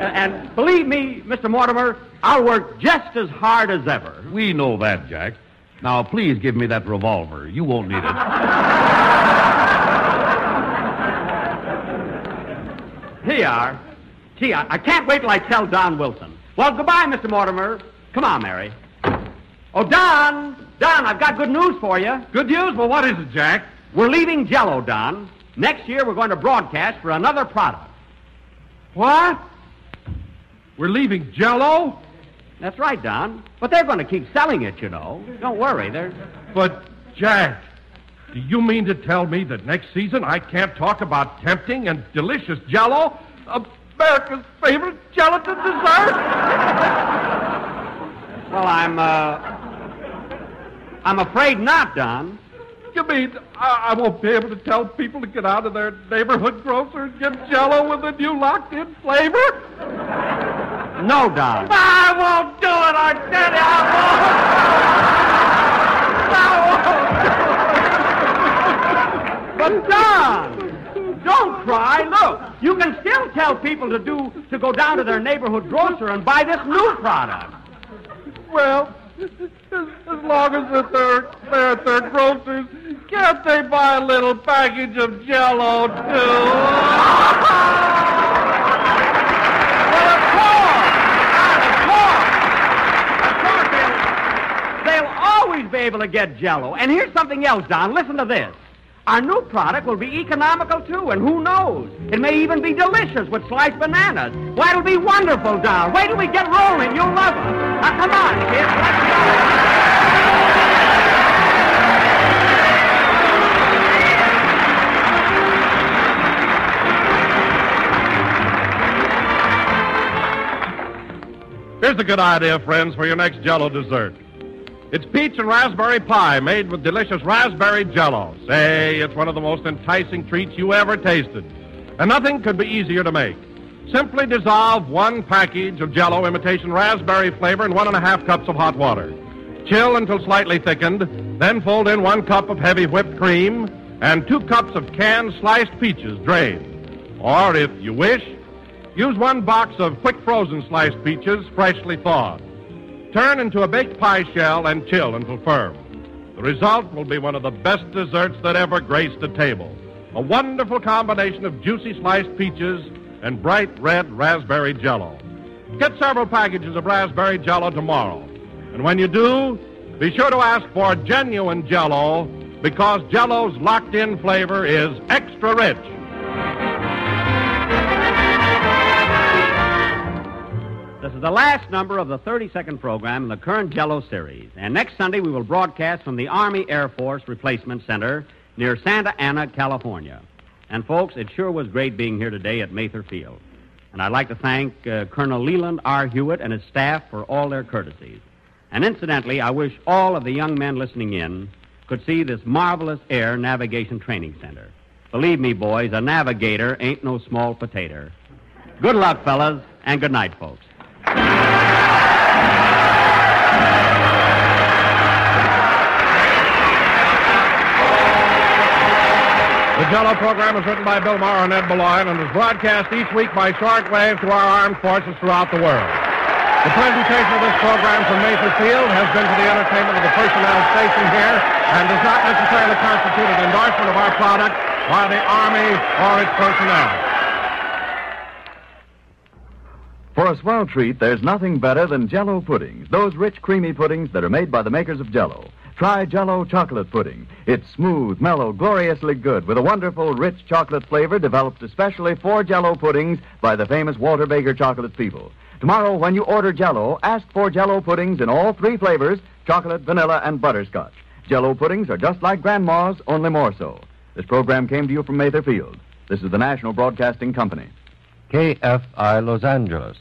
and believe me, Mr. Mortimer, I'll work just as hard as ever. We know that, Jack. Now, please give me that revolver. You won't need it. Here you are. Gee, I, I can't wait till I tell Don Wilson. Well, goodbye, Mr. Mortimer. Come on, Mary. Oh, Don! Don, I've got good news for you. Good news? Well, what is it, Jack? We're leaving Jello, Don. Next year, we're going to broadcast for another product. What? We're leaving Jello? That's right, Don. But they're going to keep selling it, you know. Don't worry. They're. But, Jack, do you mean to tell me that next season I can't talk about tempting and delicious Jello, America's favorite gelatin dessert? Well, I'm, uh. I'm afraid not, Don. You mean I, I won't be able to tell people to get out of their neighborhood grocer and get Jello with a new locked-in flavor? No, Don. I won't do it, I tell you, I won't. But Don, don't cry. Look, you can still tell people to do to go down to their neighborhood grocer and buy this new product. Well, as, as long as they're, at their grocers, can't they buy a little package of Jello too? Well, of course, of course, of course, They'll always be able to get Jello. And here's something else, Don. Listen to this. Our new product will be economical too, and who knows? It may even be delicious with sliced bananas. Why, it'll be wonderful, Don. Wait till we get rolling. You'll love it. Now, come on, kids. Let's go. Here's a good idea, friends, for your next Jello dessert. It's peach and raspberry pie made with delicious raspberry jello. Say, it's one of the most enticing treats you ever tasted. And nothing could be easier to make. Simply dissolve one package of jello imitation raspberry flavor in one and a half cups of hot water. Chill until slightly thickened, then fold in one cup of heavy whipped cream and two cups of canned sliced peaches drained. Or, if you wish, use one box of quick frozen sliced peaches freshly thawed. Turn into a baked pie shell and chill until firm. The result will be one of the best desserts that ever graced a table. A wonderful combination of juicy sliced peaches and bright red raspberry jello. Get several packages of raspberry jello tomorrow. And when you do, be sure to ask for genuine jello because jello's locked in flavor is extra rich. This is the last number of the 32nd program in the current Jello series. And next Sunday, we will broadcast from the Army Air Force Replacement Center near Santa Ana, California. And, folks, it sure was great being here today at Mather Field. And I'd like to thank uh, Colonel Leland R. Hewitt and his staff for all their courtesies. And incidentally, I wish all of the young men listening in could see this marvelous air navigation training center. Believe me, boys, a navigator ain't no small potato. Good luck, fellas, and good night, folks. The Jello program is written by Bill Morrow and Ed Beloin and is broadcast each week by shortwave to our armed forces throughout the world. The presentation of this program from Mather Field has been for the entertainment of the personnel stationed here and does not necessarily constitute an endorsement of our product by the Army or its personnel. For a swell treat, there's nothing better than Jello puddings. Those rich, creamy puddings that are made by the makers of Jello. Try Jello chocolate pudding. It's smooth, mellow, gloriously good with a wonderful, rich chocolate flavor developed especially for Jello puddings by the famous Walter Baker chocolate people. Tomorrow, when you order Jello, ask for Jello puddings in all three flavors: chocolate, vanilla, and butterscotch. Jello puddings are just like Grandma's, only more so. This program came to you from Mather Field. This is the National Broadcasting Company. KFI Los Angeles.